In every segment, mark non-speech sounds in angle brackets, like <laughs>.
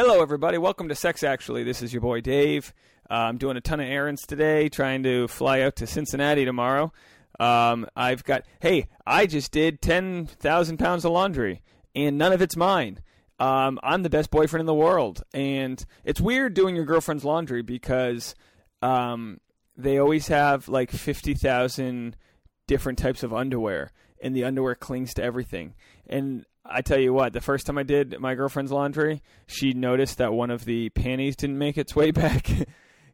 Hello, everybody. Welcome to Sex Actually. This is your boy Dave. Uh, I'm doing a ton of errands today, trying to fly out to Cincinnati tomorrow. Um, I've got, hey, I just did 10,000 pounds of laundry, and none of it's mine. Um, I'm the best boyfriend in the world. And it's weird doing your girlfriend's laundry because um, they always have like 50,000 different types of underwear, and the underwear clings to everything. And I tell you what, the first time I did my girlfriend's laundry, she noticed that one of the panties didn't make its way <laughs> back.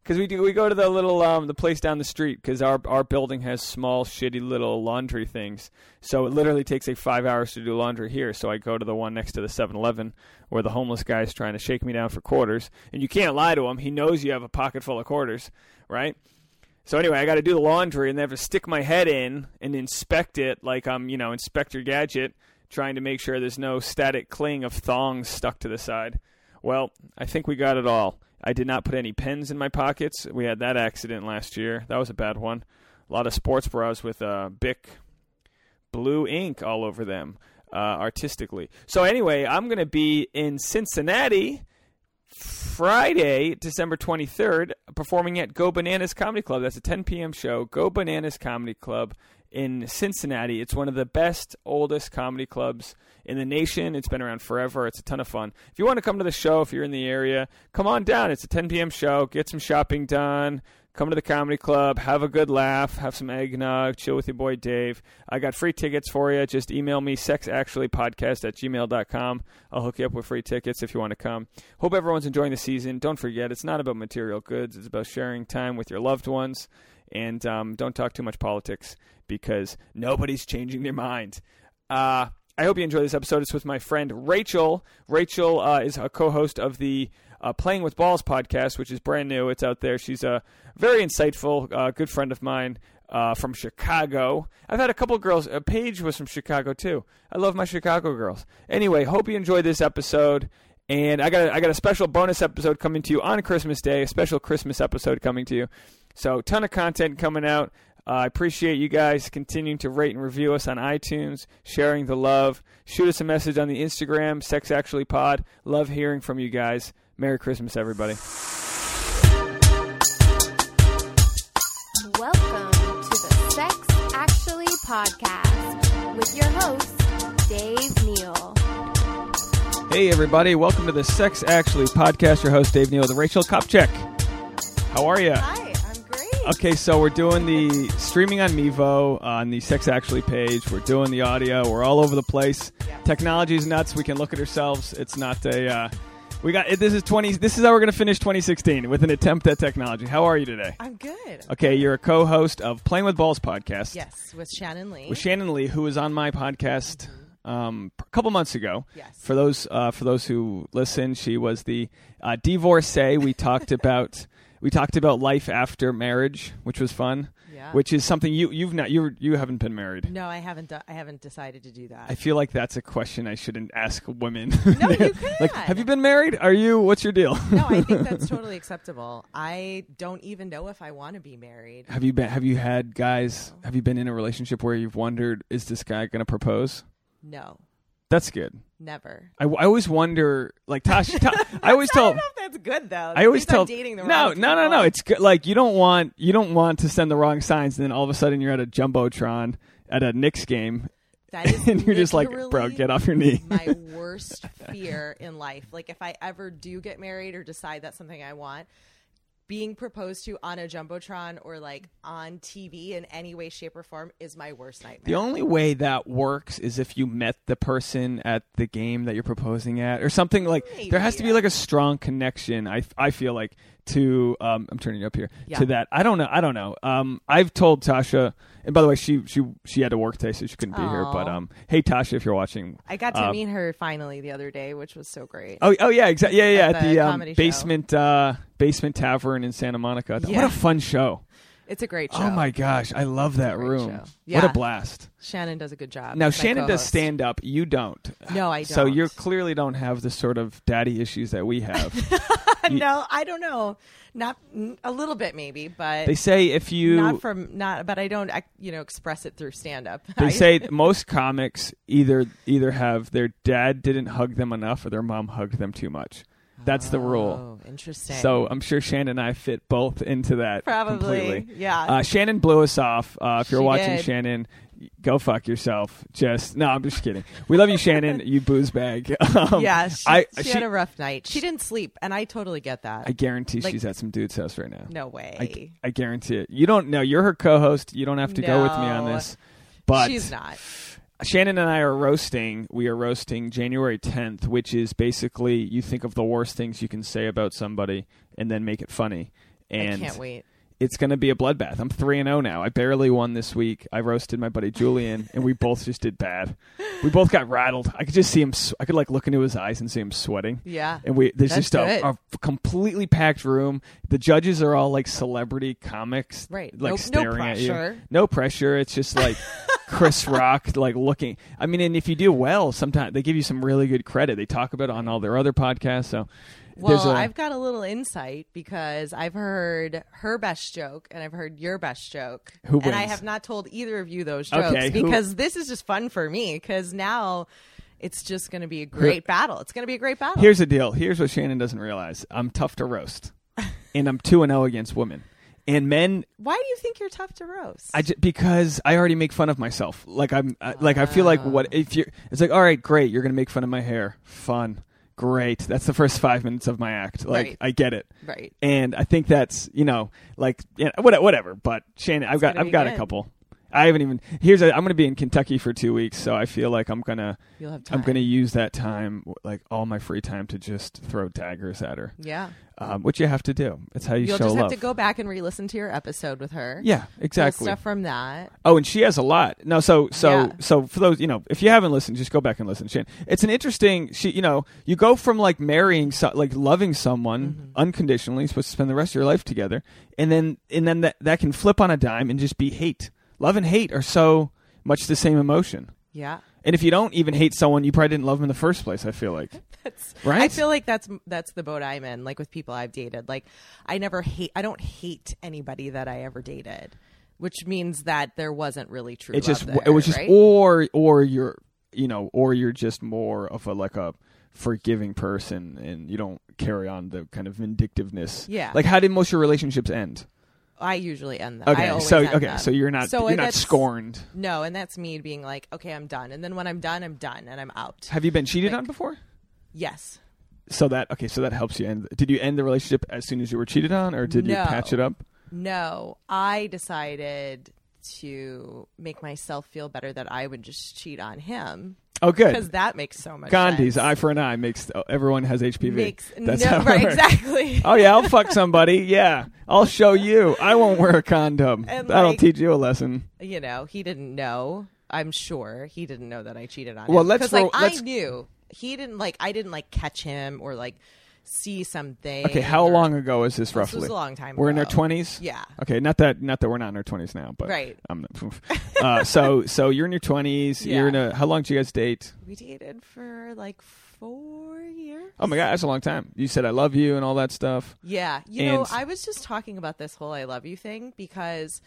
Because we do, we go to the little um, the place down the street because our our building has small shitty little laundry things. So it literally takes like five hours to do laundry here. So I go to the one next to the 7-Eleven where the homeless guy is trying to shake me down for quarters, and you can't lie to him. He knows you have a pocket full of quarters, right? So anyway, I got to do the laundry and then have to stick my head in and inspect it like I'm, you know, Inspector Gadget, trying to make sure there's no static cling of thongs stuck to the side. Well, I think we got it all. I did not put any pens in my pockets. We had that accident last year. That was a bad one. A lot of sports bras with uh, Bic blue ink all over them, uh, artistically. So anyway, I'm going to be in Cincinnati Friday, December 23rd, performing at Go Bananas Comedy Club. That's a 10 p.m. show. Go Bananas Comedy Club in Cincinnati. It's one of the best, oldest comedy clubs in the nation. It's been around forever. It's a ton of fun. If you want to come to the show, if you're in the area, come on down. It's a 10 p.m. show. Get some shopping done. Come to the comedy club, have a good laugh, have some eggnog, chill with your boy Dave. I got free tickets for you. Just email me, sexactuallypodcast at gmail.com. I'll hook you up with free tickets if you want to come. Hope everyone's enjoying the season. Don't forget, it's not about material goods, it's about sharing time with your loved ones. And um, don't talk too much politics because nobody's changing their mind. Uh, I hope you enjoy this episode. It's with my friend Rachel. Rachel uh, is a co host of the uh, Playing with Balls podcast, which is brand new. It's out there. She's a very insightful, uh, good friend of mine uh, from Chicago. I've had a couple girls. Uh, Paige was from Chicago too. I love my Chicago girls. Anyway, hope you enjoyed this episode. And I got a, I got a special bonus episode coming to you on Christmas Day. A special Christmas episode coming to you. So ton of content coming out. Uh, I appreciate you guys continuing to rate and review us on iTunes, sharing the love. Shoot us a message on the Instagram, Sex Actually Pod. Love hearing from you guys. Merry Christmas, everybody. Welcome to the Sex Actually podcast with your host, Dave Neal. Hey, everybody. Welcome to the Sex Actually podcast. Your host, Dave Neal, with Rachel Kopczyk. How are you? Hi, I'm great. Okay, so we're doing the streaming on Mevo on the Sex Actually page. We're doing the audio. We're all over the place. Yeah. Technology is nuts. We can look at ourselves. It's not a. Uh, we got this is twenty. This is how we're going to finish 2016 with an attempt at technology. How are you today? I'm good. Okay, you're a co-host of Playing with Balls podcast Yes, with Shannon Lee. with Shannon Lee, who was on my podcast um, a couple months ago. Yes. For those uh, for those who listen, she was the uh, divorcee. We talked about we talked about life after marriage, which was fun. Yeah. Which is something you you've not you you haven't been married. no, I haven't. Do- I haven't decided to do that. I feel like that's a question I shouldn't ask women. No, you <laughs> like, have you been married? Are you? What's your deal? no, I think <laughs> that's totally acceptable. I don't even know if I want to be married. have you been? Have you had guys? Have you been in a relationship where you've wondered, is this guy going to propose? No, That's good. never. I, I always wonder, like Tasha. Ta- <laughs> I always I tell. don't know if that's good though. I always tell. dating the no, no, no, no. people. It's good. Like you don't want you don't want to send the wrong signs, and then all of a sudden you're at a jumbotron at a Knicks game, that is <laughs> and you're just like, bro, get off your knee. my <laughs> worst fear in life. Like if I ever do get married or decide that's something I want, being proposed to on a jumbotron or like on TV in any way, shape, or form is my worst nightmare. The only way that works is if you met the person at the game that you're proposing at, or something like. there has to be like a strong connection. I I feel like to um I'm turning up here Yeah. to that. I don't know. I don't know. Um, I've told Tasha, and by the way, she she she had to work today, so she couldn't be here. But um, hey Tasha, if you're watching, I got to uh, meet her finally the other day, which was so great. Oh, oh yeah, exactly. Yeah, yeah, At at, the the, um, basement uh, basement tavern in Santa Monica. What a fun show! It's a great show. Oh my gosh, I love that room. show. What a blast! Shannon does a good job. Now Shannon does co-host. stand up. You don't. No, I don't. So you clearly don't have the sort of daddy issues that we have. <laughs> <laughs> no, I don't know. Not a little bit, maybe, but they say if you not from not. But I don't, I, you know, express it through stand up. <laughs> they say most comics either either have their dad didn't hug them enough or their mom hugged them too much. That's the rule. Oh, interesting. So I'm sure Shannon and I fit both into that Probably, completely. yeah. Uh, Shannon blew us off. Uh, if you're She watching did. Shannon, go fuck yourself. Just no, I'm just kidding. We love you, Shannon. You booze bag. <laughs> Um, yeah, she, I she, had a rough night. She didn't sleep, and I totally get that. I guarantee Like- she's at some dude's house right now. no way. I, I guarantee it. You don't know. You're her co-host. You don't have to go with me on this. But She's not. Shannon and I are roasting. We are roasting January 10th, which is basically you think of the worst things you can say about somebody and then make it funny. And I can't wait. It's going to be a bloodbath. I'm 3 and 0 now. I barely won this week. I roasted my buddy Julian and we both just did bad. We both got rattled. I could just see him I could like look into his eyes and see him sweating. Yeah. And we there's That's just a, a completely packed room. The judges are all like celebrity comics, Right. Like No- no staring at you. pressure. No pressure. It's just like <laughs> Chris Rock, like looking. I mean, and if you do well, sometimes they give you some really good credit. They talk about it on all their other podcasts. So Well, I've got a little insight because I've heard her best joke and I've heard your best joke. Who And I have not told either of you those jokes Okay, who- because this is just fun for me because now it's just going to be a great battle. It's going to be a great battle. here's the deal. Here's what Shannon doesn't realize. I'm tough to roast, <laughs> and I'm two and zero against women. And men, Why do you think you're tough to roast? I j- because I already make fun of myself. Like I'm, I, like I feel like what if you? It's like all right, great. You're gonna make fun of my hair. Fun, great. That's the first five minutes of my act. Like Right. I get it. right. and I think that's you know like know, whatever. But Shannon, I've got I've got a couple. I haven't even here's a, I'm going to be in Kentucky for two weeks, so I feel like I'm gonna You'll have time. I'm going to use that time like all my free time to just throw daggers at her, Yeah. um, which you have to do. It's how you show love. You'll show just love. have to go back and re-listen to your episode with her. yeah, exactly. stuff from that. Oh, and she has a lot. No, so so Yeah. so for those you know, if you haven't listened, just go back and listen. Shan, it's an interesting. She, you know, you go from like marrying, so, like loving someone Mm-hmm. unconditionally, supposed to spend the rest of your life together, and then and then that that can flip on a dime and just be hate. Love and hate are so much the same emotion. Yeah. And if you don't even hate someone, you probably didn't love them in the first place. I feel like. <laughs> That's Right? I feel like that's that's the boat I'm in. Like with people I've dated, like I never hate. I don't hate anybody that I ever dated, which means that there wasn't really true. it love just there, it was just right? or or you're you know or you're just more of a like a forgiving person and you don't carry on the kind of vindictiveness Yeah. like how did most of your relationships end I usually end. I okay always so okay them. so you're not So you're not scorned No, and that's me being like, okay, I'm done. And then when I'm done, I'm done, and I'm out. have you been cheated Like- on before Yes. so that okay so that helps you end did you end the relationship as soon as you were cheated on or did you patch it up No, I decided to make myself feel better that I would just cheat on him oh good because that makes so much Gandhi's sense. eye for an eye makes oh, everyone has HPV makes that's no, how it <laughs> right works. exactly. Oh yeah, I'll fuck somebody. Yeah, I'll show you. I won't wear a condom. <laughs> And, That'll like- teach you a lesson. you know, he didn't know. I'm sure he didn't know that I cheated on Well, him. Well, let's 'Cause, like roll- let's- I knew he didn't like. I didn't like catch him or like see something. Okay, how or- long ago is this roughly? This was a long time. We're in our twenties. Yeah. Okay, not that not that we're not in our twenties now, but Right. I'm, <laughs> uh, so so you're in your twenties. You're in Yeah. a. How long did you guys date? We dated for like four years. Oh my god, that's a long time. You said I love you and all that stuff. Yeah, you know, I was just talking about this whole "I love you" thing because.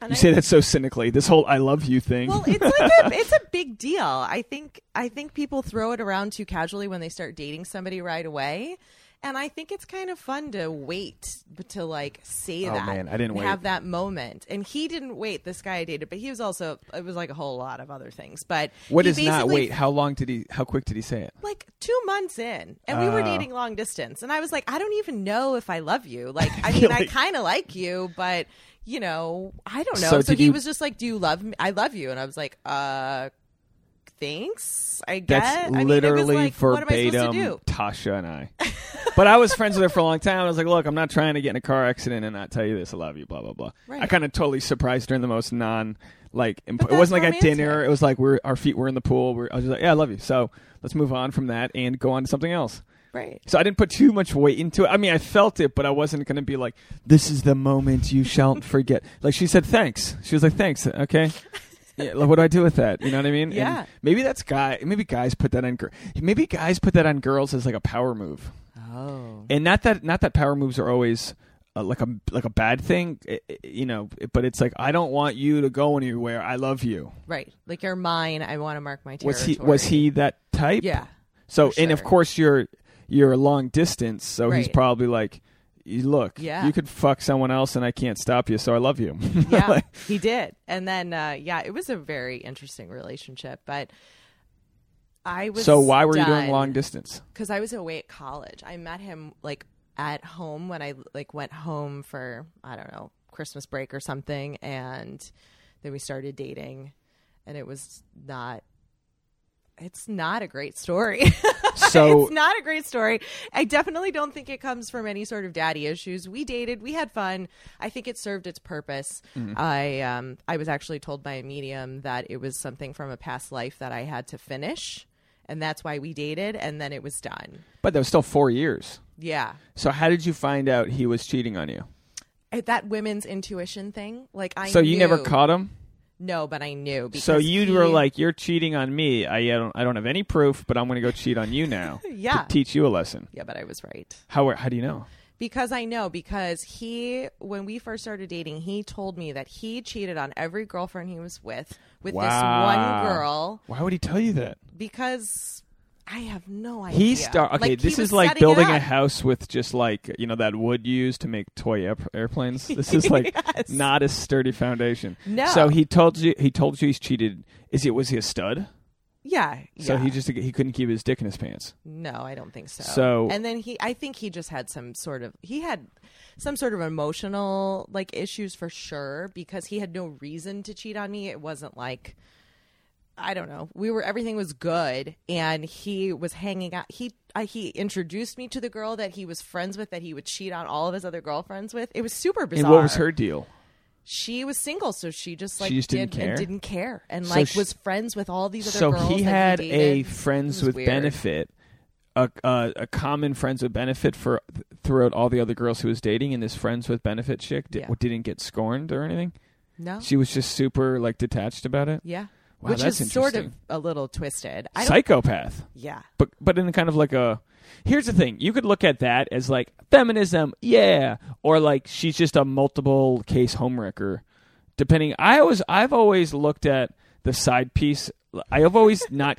And You I- say that so cynically. This whole "I love you" thing. Well, it's like a, it's a <laughs> big deal. I think I think people throw it around too casually when they start dating somebody right away. And I think it's kind of fun to wait to like say Oh, that. man, I didn't wait. Have that moment. And he didn't wait. This guy I dated, but he was also it was like a whole lot of other things. But what is not wait? How long did he? How quick did he say it? Like two months in, and we were Oh. dating long distance, and I was like, I don't even know if I love you. Like, <laughs> I mean, I kind of like you, but you know, I don't know. So So, he you- was just like, "Do you love me? I love you," and I was like, "Uh, thanks. I guess." That's I mean, it literally like, what am I verbatim supposed to do? Tasha and I. <laughs> but I was friends with her for a long time. I was like, look, I'm not trying to get in a car accident and not tell you this. I love you. Blah blah blah. Right. I kind of totally surprised her in the most non like. Imp- it wasn't like at dinner. It was like we're our feet were in the pool. We're, I was just like, yeah, I love you. So let's move on from that and go on to something else. Right. So I didn't put too much weight into it. I mean, I felt it, but I wasn't going to be like, "This is the moment you shall <laughs> forget." Like she said, "Thanks." She was like, "Thanks." Okay. Yeah, like, what do I do with that? You know what I mean? And Yeah. maybe that's guy. Maybe guys put that on. gir- Maybe guys put that on girls as like a power move, Oh. and not that not that power moves are always uh, like a like a bad thing. you know, but it's like I don't want you to go anywhere. I love you. Right. Like you're mine. I want to mark my territory. Was he was he that type? Yeah. So for and of course you're you're long distance, so he's probably like, "You look, Yeah. you could fuck someone else, and I can't stop you, so I love you." <laughs> yeah, Like, he did. And then, uh, yeah, it was a very interesting relationship. But I was so why were you doing long distance? distance? Because I was away at college. I met him like at home when I like went home for I don't know Christmas break or something, and then we started dating, and it was not. It's not a great story. <laughs> So it's not a great story. I definitely don't think it comes from any sort of daddy issues. We dated, we had fun. I think it served its purpose. Mm-hmm. I um I was actually told by a medium that it was something from a past life that I had to finish, and that's why we dated and then it was done. but that was still four years. Yeah. So how did you find out he was cheating on you? That women's intuition thing, like I so you never caught him. No, but I knew because So you he- were like, "You're cheating on me. I, I don't. I don't have any proof, but I'm going to go cheat on you now <laughs> Yeah. to teach you a lesson." Yeah, but I was right. How? How do you know? Because I know, because he, when we first started dating, he told me that he cheated on every girlfriend he was with, with this one girl, Why would he tell you that? because I have no idea. He start okay. Like, this is like building a house with just like you know that wood used to make toy air- airplanes. <laughs> This is like Yes. not a sturdy foundation. No. So he told you he told you he's cheated. Is it was he a stud? Yeah. So yeah. he just he couldn't keep his dick in his pants. No, I don't think so. So- and then he, I think he just had some sort of, he had some sort of emotional like issues for sure because he had no reason to cheat on me. It wasn't like, I don't know. We were everything was good, and he was hanging out. He uh, he introduced me to the girl that he was friends with, that he would cheat on all of his other girlfriends with. It was super bizarre. And what was her deal? She was single, so she just like She just didn't did care? and didn't care, and So like she- was friends with all these other So girls. he that had a dated. friends It was with weird. benefit, a, a a common friends with benefit for throughout all the other girls he was dating, and this friends with benefit chick di- Yeah. didn't get scorned or anything. No, She was just super like detached about it. yeah, Wow, which is sort of a little twisted. I Psychopath. yeah, but but in kind of like a here's the thing you could look at that as like feminism yeah or like she's just a multiple case homewrecker. Depending i always i've always looked at the side piece i have always <laughs> not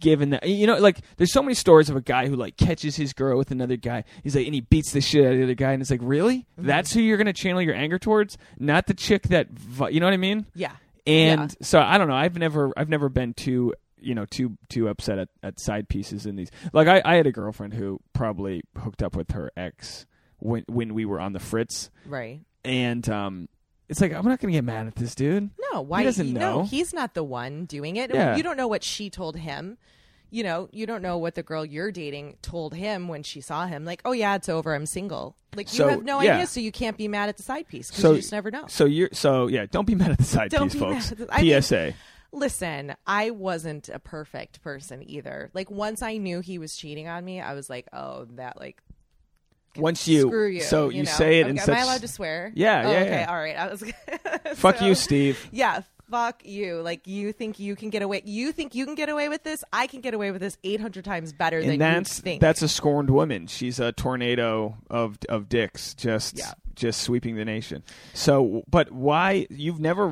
given that you know like there's so many stories of a guy who like catches his girl with another guy. He's like and he beats the shit out of the other guy and it's like really? Mm-hmm. That's who you're gonna channel your anger towards? Not the chick that you know what i mean? Yeah. And so I don't know. I've never I've never been too you know too too upset at, at side pieces in these. Like I, I had a girlfriend who probably hooked up with her ex when when we were on the Fritz, Right. and um, it's like I'm not gonna get mad at this dude. No, why doesn't he- know. No, he's not the one doing it. Yeah. You don't know what she told him. You know, you don't know what the girl you're dating told him when she saw him. Like, oh yeah, it's over. I'm single. Like you have no yeah. idea, so you can't be mad at the side piece because So you just never know. So you're so yeah. Don't be mad at the side Don't piece, folks. the- I mean- PSA. Listen, I wasn't a perfect person either. Like once I knew he was cheating on me, I was like, oh, that like Once you, screw you. so you, know? say it Okay, in am such I allowed to swear? Yeah, Oh, yeah, Okay, yeah. all right. I was. <laughs> fuck you, Steve. Yeah, fuck you. Like you think you can get away? You think you can get away with this? I can get away with this eight hundred times better than that's you think. that's a scorned woman. She's a tornado of of dicks, just Yeah. just sweeping the nation. So, but why you've never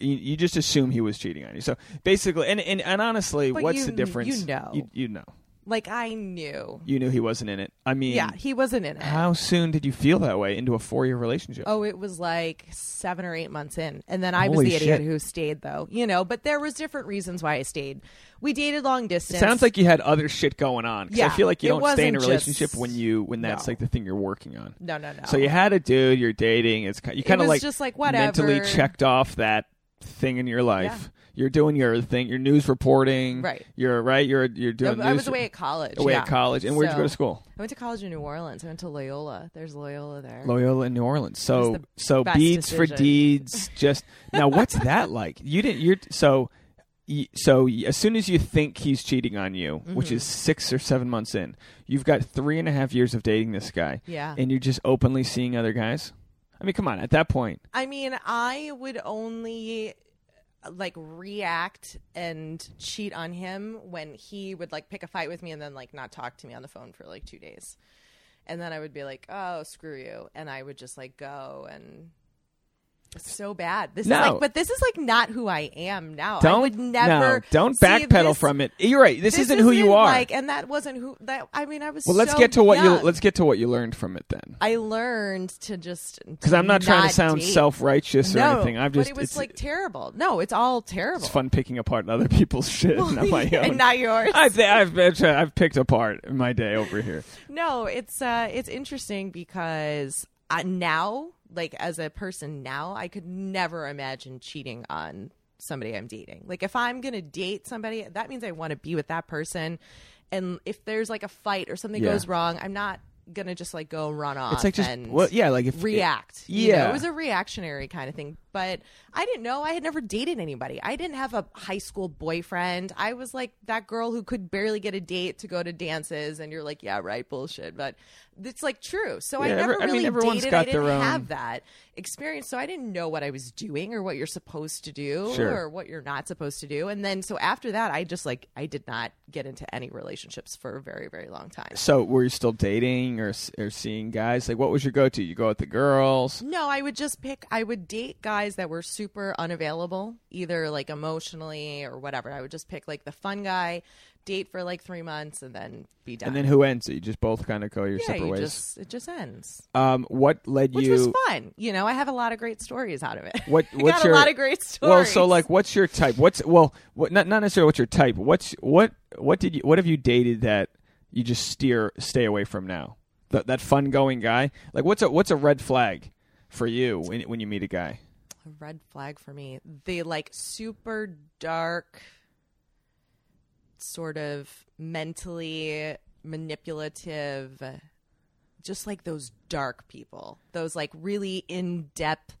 you, you just assume he was cheating on you? So basically, and and, and honestly, But what's you- the difference? you know. you, you know, like I knew. you knew he wasn't in it. I mean, Yeah, he wasn't in it. How soon did you feel that way into a four year relationship? Oh, it was like seven or eight months in, and then I was Holy the idiot shit. who stayed, though. You know, but there was different reasons why I stayed. We dated long It distance. sounds like you had other shit going on. 'cause I Yeah, feel like you it don't stay in a wasn't relationship just- when you when that's No. like the thing you're working on. no, no, no. So you had a dude you're dating. It's ki- you kind of was like just like, whatever. mentally checked off that thing in your life. You're doing your thing. Your news reporting. Right. You're right. You're you're doing. I news- was away at college. away yeah. at college. And where'd you go to school? I went to college in New Orleans. I went to Loyola. There's Loyola there. Loyola in New Orleans. So so beads for deeds. <laughs> Just now, what's that like? You didn't. You're so. So as soon as you think he's cheating on you, which Mm-hmm. is six or seven months in, you've got three and a half years of dating this guy, yeah. and you're just openly seeing other guys. I mean, come on. At that point, I mean, I would only like react and cheat on him when he would like pick a fight with me and then like not talk to me on the phone for like two days. And then I would be like, oh, screw you. And I would just like go and so bad. This No. is like, but this is like not who I am now. Don't I would never. no, don't backpedal this- from it. You're right. This, isn't who you are. Like, and that wasn't who. That I mean, I was. well, let's so get to what you let's get to what you learned from it then. I learned to just Because I'm not trying to sound date. self righteous or no, anything. I'm just but it was like terrible. No, it's all terrible. it's fun picking apart other people's shit, not my <laughs> own. and not yours. I th- I've I've I've picked apart my day over here. No, it's uh it's interesting because I, now, like as a person now, I could never imagine cheating on somebody I'm dating. Like if I'm going to date somebody, that means I want to be with that person. And if there's like a fight or something Yeah. goes wrong, I'm not going to just like go run off It's like just and well, yeah, like if react. you know? yeah. it was a reactionary kind of thing. But I didn't know. I had never dated anybody. I didn't have a high school boyfriend. I was like that girl who could barely get a date to go to dances, and you're like, yeah, right, bullshit. But it's like true. So I never every- I mean, really everyone's dated. got I didn't their own- have that experience, so I didn't know what I was doing or what you're supposed to do Sure. or what you're not supposed to do. And then so after that, I just like I did not get into any relationships for a very very long time. So were you still dating or or seeing guys? Like, what was your go to? You go with the girls. No, I would just pick. I would date guys that were super unavailable, either like emotionally or whatever. I would just pick like the fun guy, date for like three months, and then be done. And then who ends it? You just both kind of go your yeah, separate you ways. just it just ends, Um, what led which you? Which was fun. You know, I have a lot of great stories out of it. What <laughs> got your a lot of great stories. well? So like, what's your type? What's well, what not not necessarily what's your type. What's what what did you what have you dated that you just steer stay away from now? That that fun going guy. Like, what's a what's a red flag for you when when you meet a guy? A red flag for me. The like super dark, sort of mentally manipulative, just like those dark people. Those like really in depth,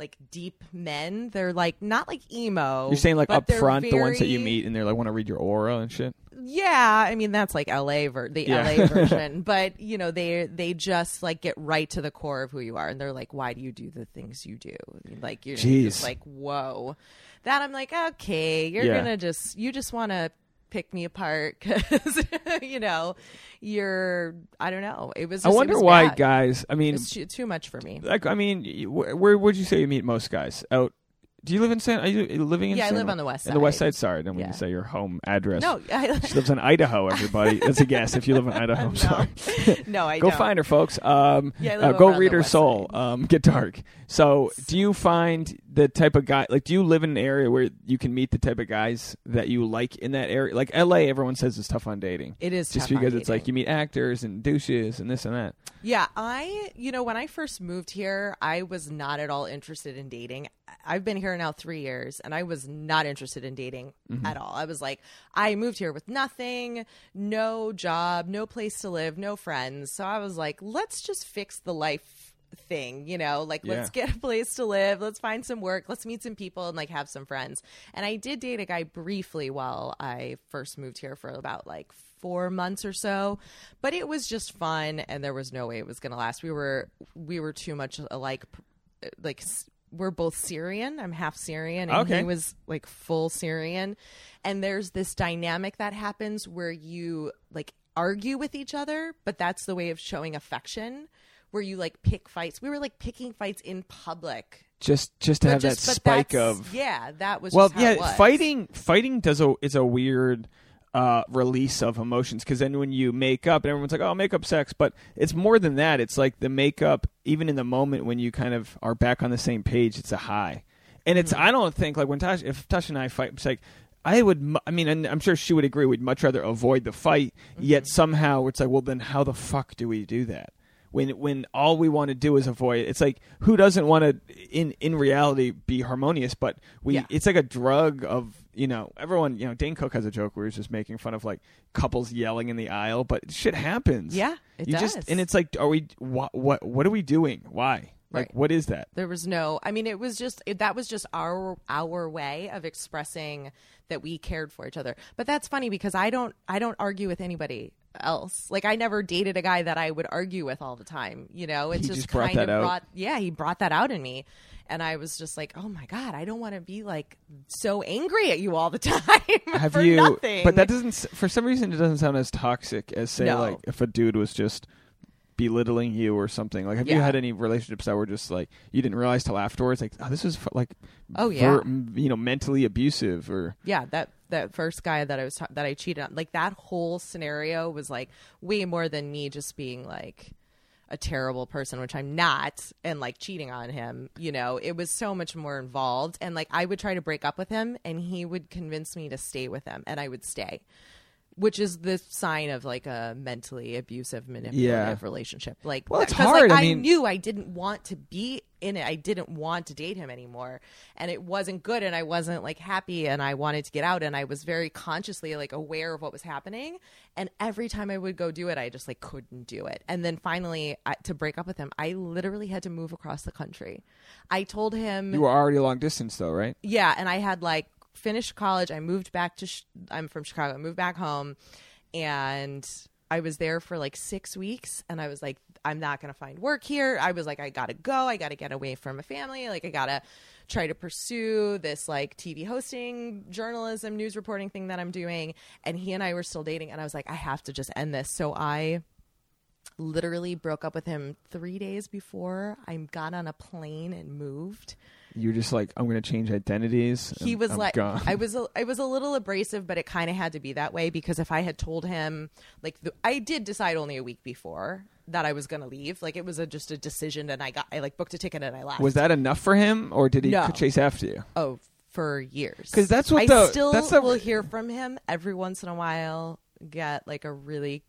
like deep men. They're like not like emo. You're saying like up front, the ones that you meet, and they're like want to read your aura and shit. Yeah, I mean that's like LA ver- the Yeah. LA <laughs> version, but you know they they just like get right to the core of who you are, and they're like, "Why do you do the things you do?" Like you're Jeez. just like, "Whoa," that I'm like, "Okay, you're Yeah. gonna just you just want to pick me apart because <laughs> you know you're I don't know." It was. I Just, it wonder was why bad. guys. I mean, It's too, too much for me. like I mean, where, where would you say you meet most guys? Out? Do you live in San? Are you living in? San Diego? Yeah, I San- live on the west In the west side. side. Sorry, I didn't mean Yeah. to say your home address. No, I, <laughs> She lives in Idaho. Everybody, that's a guess. If you live in <laughs> Idaho, I'm No. sorry. <laughs> no, I Go don't. find her, folks. Um, Yeah, I uh, go over on read the her west soul. Um, get dark. So, do you find the type of guy like? Do you live in an area where you can meet the type of guys that you like in that area? Like L.A., everyone says it's tough on dating. It is just tough on because it's like dating. you meet actors and douches and this and that. Yeah, I, you know, when I first moved here, I was not at all interested in dating. I've been here now three years and I was not interested in dating Mm-hmm. at all. I was like, I moved here with nothing, no job, no place to live, no friends. So I was like, let's just fix the life thing, you know, like let's get a place to live, let's find some work, let's meet some people and like have some friends. And I did date a guy briefly while I first moved here for about like four months or so but it was just fun and there was no way it was going to last we were we were too much alike like we're both syrian i'm half syrian and Okay. he was like full syrian and there's this dynamic that happens where you like argue with each other but that's the way of showing affection where you like pick fights we were like picking fights in public Just just to But have just- that spike of yeah that was well, just how yeah, it was. fighting fighting does a is a weird uh, release of emotions because then when you make up and everyone's like, "Oh, make up sex," but it's more than that. It's like the makeup, even in the moment when you kind of are back on the same page, it's a high. And it's Mm-hmm. I don't think like when Tasha if Tasha and I fight, it's like. I would, I mean, and I'm sure she would agree. We'd much rather avoid the fight. Mm-hmm. Yet somehow it's like, well, then how the fuck do we do that? When when all we want to do is avoid, it. it's like who doesn't want to in in reality be harmonious? But we, Yeah. it's like a drug of you know everyone. You know, Dane Cook has a joke where he's just making fun of like couples yelling in the aisle, but shit happens. Yeah, it you does. just and it's like, are we what what what are we doing? Why? Like, Right. what is that? There was no. I mean, it was just it, that was just our our way of expressing that we cared for each other. But that's funny because I don't I don't argue with anybody else. Like I never dated a guy that I would argue with all the time. You know, it's He just, just brought kind that of out. brought yeah he brought that out in me. And I was just like, oh my god, I don't want to be like so angry at you all the <laughs> time Have you? nothing. But that doesn't. For some reason, it doesn't sound as toxic as say No. like if a dude was just belittling you or something? Like, have you had any relationships that were just like you didn't realize till afterwards? Like, oh, this is f- like, Oh, yeah. ver- m- you know, mentally abusive or yeah that that first guy that i was ta- that i cheated on like that whole scenario was like way more than me just being like a terrible person which i'm not and like cheating on him you know it was so much more involved and like i would try to break up with him and he would convince me to stay with him and i would stay which is the sign of like a mentally abusive manipulative Yeah. relationship like Well, it's hard. like, I mean- knew I didn't want to be in it. I didn't want to date him anymore. And it wasn't good and I wasn't like happy and I wanted to get out and I was very consciously like aware of what was happening. And every time I would go do it, I just like couldn't do it. And then finally I, to break up with him, I literally had to move across the country. I told him you were already long distance though, right? yeah, and I had like finished college. I moved back to. Ch- I'm from Chicago. I moved back home, and I was there for like six weeks. And I was like, I'm not gonna find work here. I was like, I gotta go. I gotta get away from my family. Like, I gotta try to pursue this like TV hosting, journalism, news reporting thing that I'm doing. And he and I were still dating, and I was like, I have to just end this. So I literally broke up with him three days before I got on a plane and moved You're just like, I'm going to change identities. he was I'm like gone. i was a, i was a little abrasive but it kind of had to be that way because if i had told him like the, i did decide only a week before that i was going to leave like it was a, just a decision and i got i like booked a ticket and i left was that enough for him, or did he No. chase after you? oh for years 'Cause that's what i the- still that's the- will hear from him every once in a while get like a really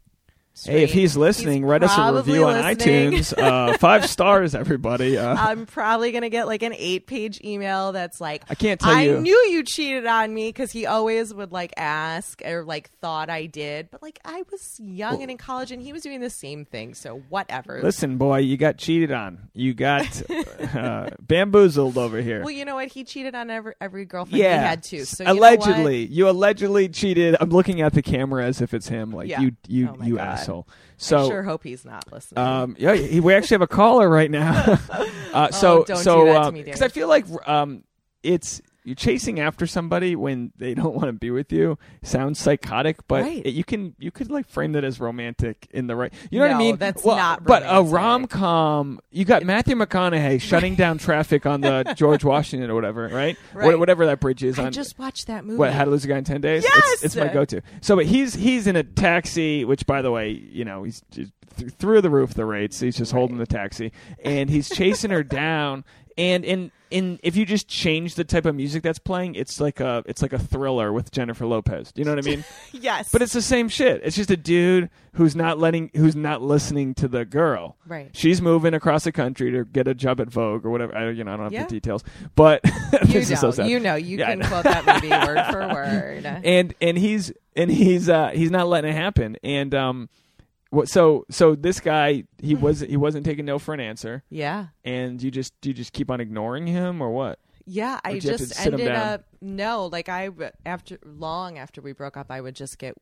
Hey, if he's listening, write us a review on listening. iTunes. Uh, five <laughs> stars, everybody. Uh, I'm probably gonna get like an eight page email that's like I can't tell I you. knew you cheated on me because he always would like ask or like thought I did, but like I was young and in college and he was doing the same thing, so whatever. Listen, boy, you got cheated on. You got <laughs> uh, bamboozled over here. well, you know what? He cheated on every every girlfriend yeah, he had too. So you know allegedly, you allegedly cheated. I'm looking at the camera as if it's him. Like Yeah. you, you, Oh you God. asshole. What? So, I sure hope he's not listening. um, yeah, he- we actually have a caller right now. <laughs> uh, <laughs> so, Oh, don't so, that to me, because Dave. I feel like um, it's you're chasing after somebody when they <laughs> don't want to be with you. Sounds psychotic, but Right. it, you can you could like frame that as romantic in the right. You know what I mean? that's Well, not But a rom com, you got Matthew McConaughey shutting down traffic on the <laughs> George Washington or whatever, right? Right. whatever that bridge is I on. just watched that movie. What? How to lose a guy in ten days? Yes! it's, it's my go-to. So, but he's he's in a taxi, which, by the way, you know, he's just through the roof the rates. He's just holding the taxi, and he's chasing her down. And in in if you just change the type of music that's playing, it's like a it's like a thriller with Jennifer Lopez. Do you know what I mean? <laughs> yes, but it's the same shit. It's just a dude who's not letting who's not listening to the girl. right. She's moving across the country to get a job at Vogue or whatever. I, you know, I don't have Yeah. the details, but <laughs> You know, so you know, you Yeah, can know. quote that movie word for <laughs> word. and and he's and he's uh he's not letting it happen and um what so so this guy he mm-hmm. was he wasn't taking no for an answer yeah. and you just you just keep on ignoring him or what Yeah, I you have to just sit 'em ended down? up no, like I w- after long after we broke up, I would just get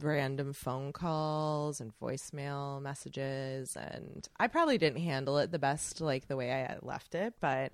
random phone calls and voicemail messages, and I probably didn't handle it the best, like the way I had left it, but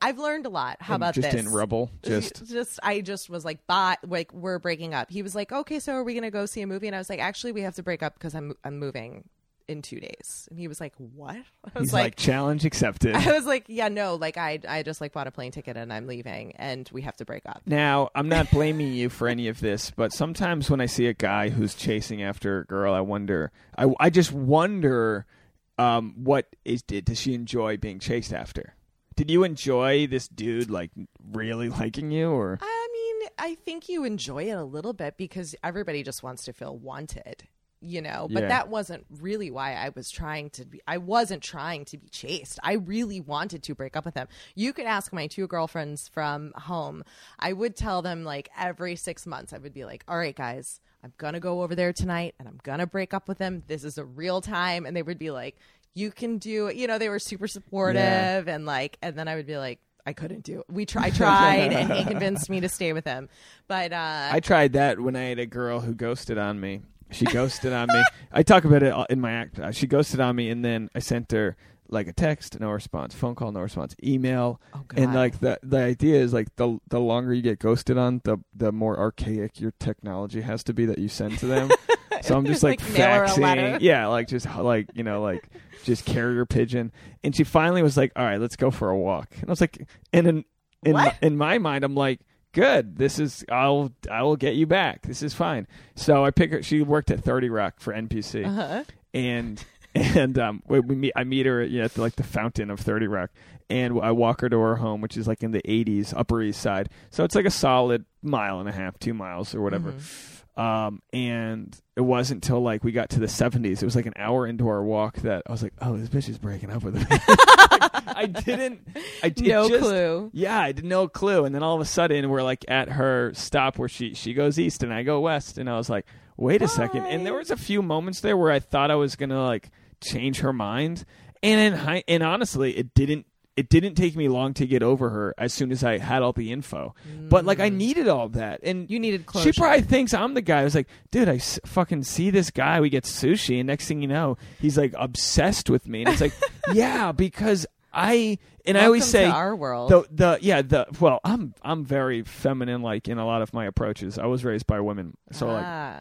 I've learned a lot. How And about just this? in rubble <laughs> just just I just was like, bye. Like we're breaking up. He was like, okay, so are we gonna go see a movie? And I was like, actually, we have to break up because I'm I'm moving in two days. And he was like, what? <laughs> I was he's like, challenge accepted <laughs> I was like, yeah, no, like I I just like bought a plane ticket and I'm leaving and we have to break up. now i'm not blaming you for any of this but sometimes when i see a guy who's chasing after a girl i wonder i, I just wonder um what is did does she enjoy being chased after did you enjoy this dude like really <laughs> liking you or I mean, I think you enjoy it a little bit because everybody just wants to feel wanted, you know. But Yeah. that wasn't really why I was trying to be. I wasn't trying to be chased. I really wanted to break up with him. You could ask my two girlfriends from home. I would tell them like every six months. I would be like, "All right, guys." I'm gonna go over there tonight and I'm gonna break up with him. This is a real time. And they would be like, You can do it. You know, they were super supportive and like and then I would be like, I couldn't do it. We try, I <laughs> tried and he convinced me to stay with him. But uh I tried that when I had a girl who ghosted on me. She ghosted on me. <laughs> I talk about it in my act. Uh, She ghosted on me, and then I sent her like a text, no response. Phone call, no response. Email, Oh, and like the the idea is like the the longer you get ghosted on, the the more archaic your technology has to be that you send to them. <laughs> <laughs> So I'm just like, Like mail her a letter. faxing. <laughs> Yeah, like just like you know, like just carrier pigeon. And she finally was like, "All right, let's go for a walk." And I was like, and in in my, in my mind, I'm like. Good. This is I'll I will get you back. This is fine. So I pick her. She worked at Thirty Rock for NBC, Uh-huh. and <laughs> and um we, we meet I meet her at, you know, at the, like the fountain of 30 Rock and I walk her to her home which is like in the 80s Upper East Side so it's like a solid mile and a half 2 miles or whatever um and it wasn't until like we got to the 70s it was like an hour into our walk that I was like oh this bitch is breaking up with me <laughs> I didn't I it No just- clue. yeah, I did no clue. And then all of a sudden, we're like at her stop where she she goes east and I go west, and I was like, wait a second. And there was a few moments there where I thought I was gonna like change her mind, and in and honestly, it didn't. It didn't take me long to get over her as soon as I had all the info. But like I needed all that, and You needed closure. she probably thinks I'm the guy. I was like, dude, I s- fucking see this guy. We get sushi, and next thing you know, he's like obsessed with me. And it's like, <laughs> yeah, because I and I always say our world. the the yeah the well, I'm I'm very feminine like in a lot of my approaches. I was raised by women, so like Ah.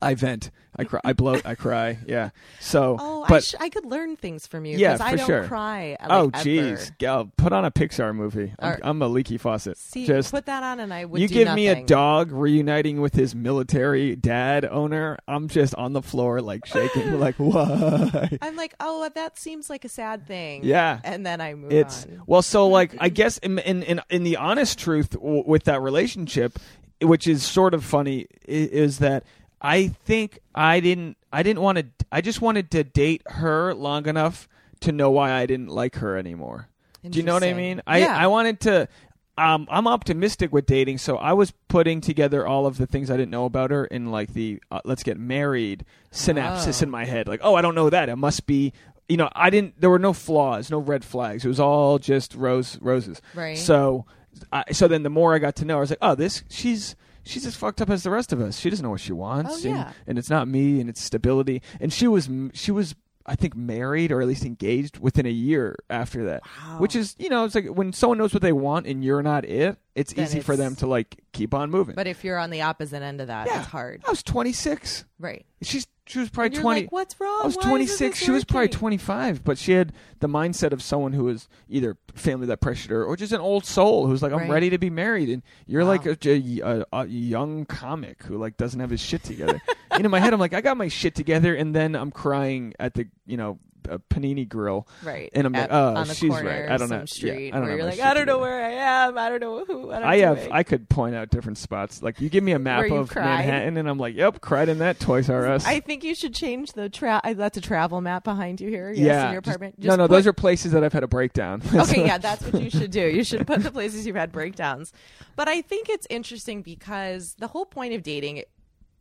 I vent, I cry, I bloat, I cry. <laughs> Yeah. So, Oh, I, but sh- I could learn things from you. Yeah, 'cause I don't sure. cry. Like, oh jeez, Go- put on a Pixar movie. I'm, Or- I'm a leaky faucet. See, Just put that on, and I would. you do give me a dog reuniting with his military dad owner, I'm just on the floor like shaking, <laughs> like why? I'm like, oh, that seems like a sad thing. Yeah. and then I move It's on. well, so <laughs> like I guess in in in, in the honest truth w- with that relationship, which is sort of funny, i- is that I think I didn't I didn't want to I just wanted to date her long enough to know why I didn't like her anymore. Do you know what I mean? I Yeah. I wanted to. Um, I'm optimistic with dating, so I was putting together all of the things I didn't know about her in like the uh, let's get married synapses Oh. in my head. Like, oh, I don't know that. It must be, you know, I didn't. There were no flaws, no red flags. It was all just rose roses. Right. So, I, so then the more I got to know, her, I was like, oh, this she's. She's as fucked up as the rest of us. She doesn't know what she wants, Oh, and, and it's not me, and it's stability. And she was, she was, I think, married or at least engaged within a year after that Wow. which is you know it's like when someone knows what they want and you're not it it's Then easy for it's- them to like keep on moving But if you're on the opposite end of that, yeah it's hard. i was 26 Right. she's she was probably And you're 20 like, what's wrong? i was Why isn't 26 this she was probably working? 25 but she had the mindset of someone who was either family that pressured her or just an old soul who's like i'm Right. ready to be married and you're like a, a, a young comic who like doesn't have his shit together <laughs> and in my head i'm like i got my shit together and then i'm crying at the you know a panini grill Right. And I'm like, At- oh, she's right. I don't know. Yeah, I don't where you're like, I don't know where I am. I don't know who. I'm I have. I could point out different spots. Like you give me a map of cried? Manhattan, and I'm like, "Yep, cried in that Toys R Us." I think you should change the tra- uh, That's a travel map behind you here. Yes, yeah, in your just- apartment. no, no, put- those are places that I've had a breakdown. <laughs> okay, yeah, that's what you should do. You should put the places you've had breakdowns. But I think it's interesting because the whole point of dating,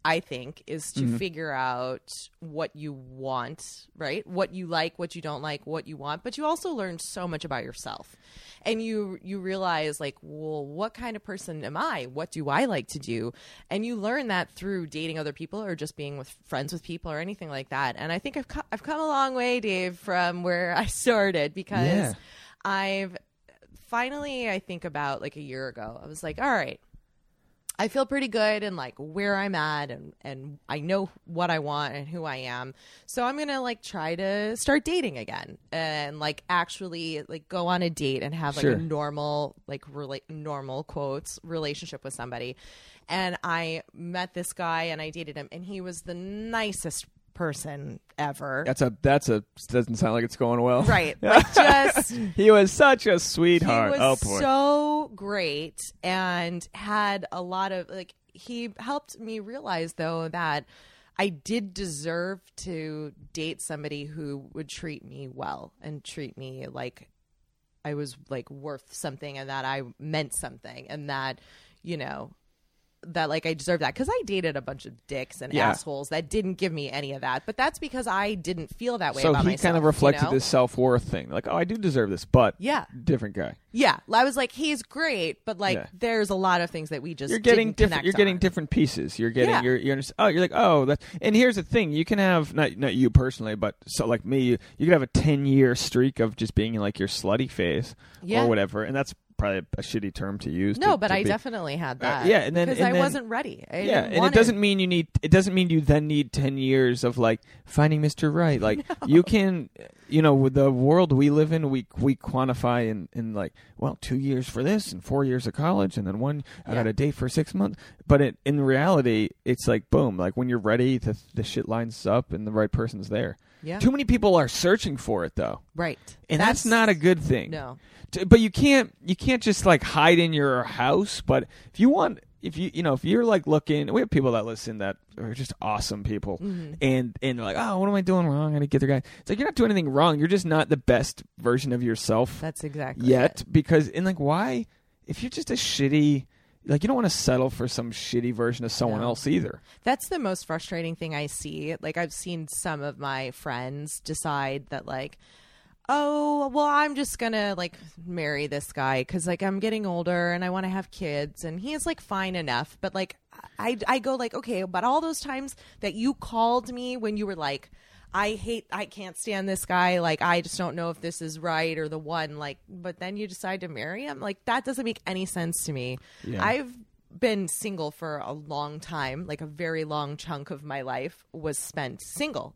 I think, is to Mm-hmm. figure out what you want, right? What you like, what you don't like, what you want. But you also learn so much about yourself. And you you realize like, well, what kind of person am I? What do I like to do? And you learn that through dating other people or just being with friends with people or anything like that. And I think I've co- I've come a long way, Dave, from where I <laughs> started because Yeah. I've finally, I think about like a year ago, I was like, all right, I feel pretty good and like where I'm at and, and I know what I want and who I am. So I'm going to like try to start dating again and like actually like go on a date and have like Sure. a normal, like rela- normal quotes relationship with somebody. And I met this guy and I dated him and he was the nicest person ever. that's a. That's a. Doesn't sound like it's going well. Right. <laughs> Like just he was such a sweetheart. He oh was boy. so great and had a lot of like he helped me realize though that I did deserve to date somebody who would treat me well and treat me like I was like worth something and that I meant something and that you know that like I deserve that because I dated a bunch of dicks and Yeah. assholes that didn't give me any of that, but that's because I didn't feel that way. so about he myself, kind of you reflected know? this self worth thing. Like, oh, I do deserve this, but Yeah. different guy. Yeah, I was like, he's great, but like, Yeah. there's a lot of things that we just You're getting different. You're getting on. different pieces. You're getting. Yeah. You're. You're. Oh, you're like. Oh, that. And here's the thing. You can have not not you personally, but so like me. You, you can have a ten year streak of just being in like your slutty phase or whatever, and that's probably a, shitty term to use. No, to- but to I be- definitely had Uh, that. yeah, and then- because I then- wasn't ready. I yeah, and it doesn't mean you need. It doesn't mean you then need ten years of like finding Mister Right. Like <laughs> you can, you know, with the world we live in, we we quantify in in like well, two years for this and four years of college, and then one I got a date for six months. But it, in reality, it's like boom, like when you're ready, the the shit lines up and the right person's there. Yeah. Too many people are searching for it though, right, and that's, not a good thing. No. But you can't you can't just like hide in your house but if you want if you you know if you're like looking we have people that listen that are just awesome people Mm-hmm. and and they're like oh what am i doing wrong i gotta get the guy it's like you're not doing anything wrong you're just not the best version of yourself That's exactly yet it. because and like why if you're just a shitty like you don't want to settle for some shitty version of someone No. else either That's the most frustrating thing I see. Like I've seen some of my friends decide that like oh, well I'm just going to like marry this guy cuz like I'm getting older and I want to have kids and he is like fine enough, but like I I go like okay, but all those times that you called me when you were like I hate I can't stand this guy like I just don't know if this is right or the one like but then you decide to marry him like that doesn't make any sense to me. Yeah. I've been single for a long time, like a very long chunk of my life was spent single.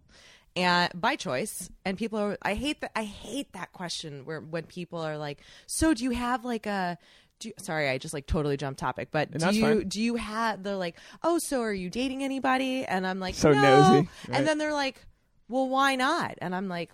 And by choice, and people are I hate that I hate that question where when people are like, "So do you have like a do you, sorry, I just like totally jumped topic, but And do you fine. do you have they're like, "Oh, so are you dating anybody?" And I'm like, So "No." nosy, right? And then they're like, "Well, why not?" And I'm like,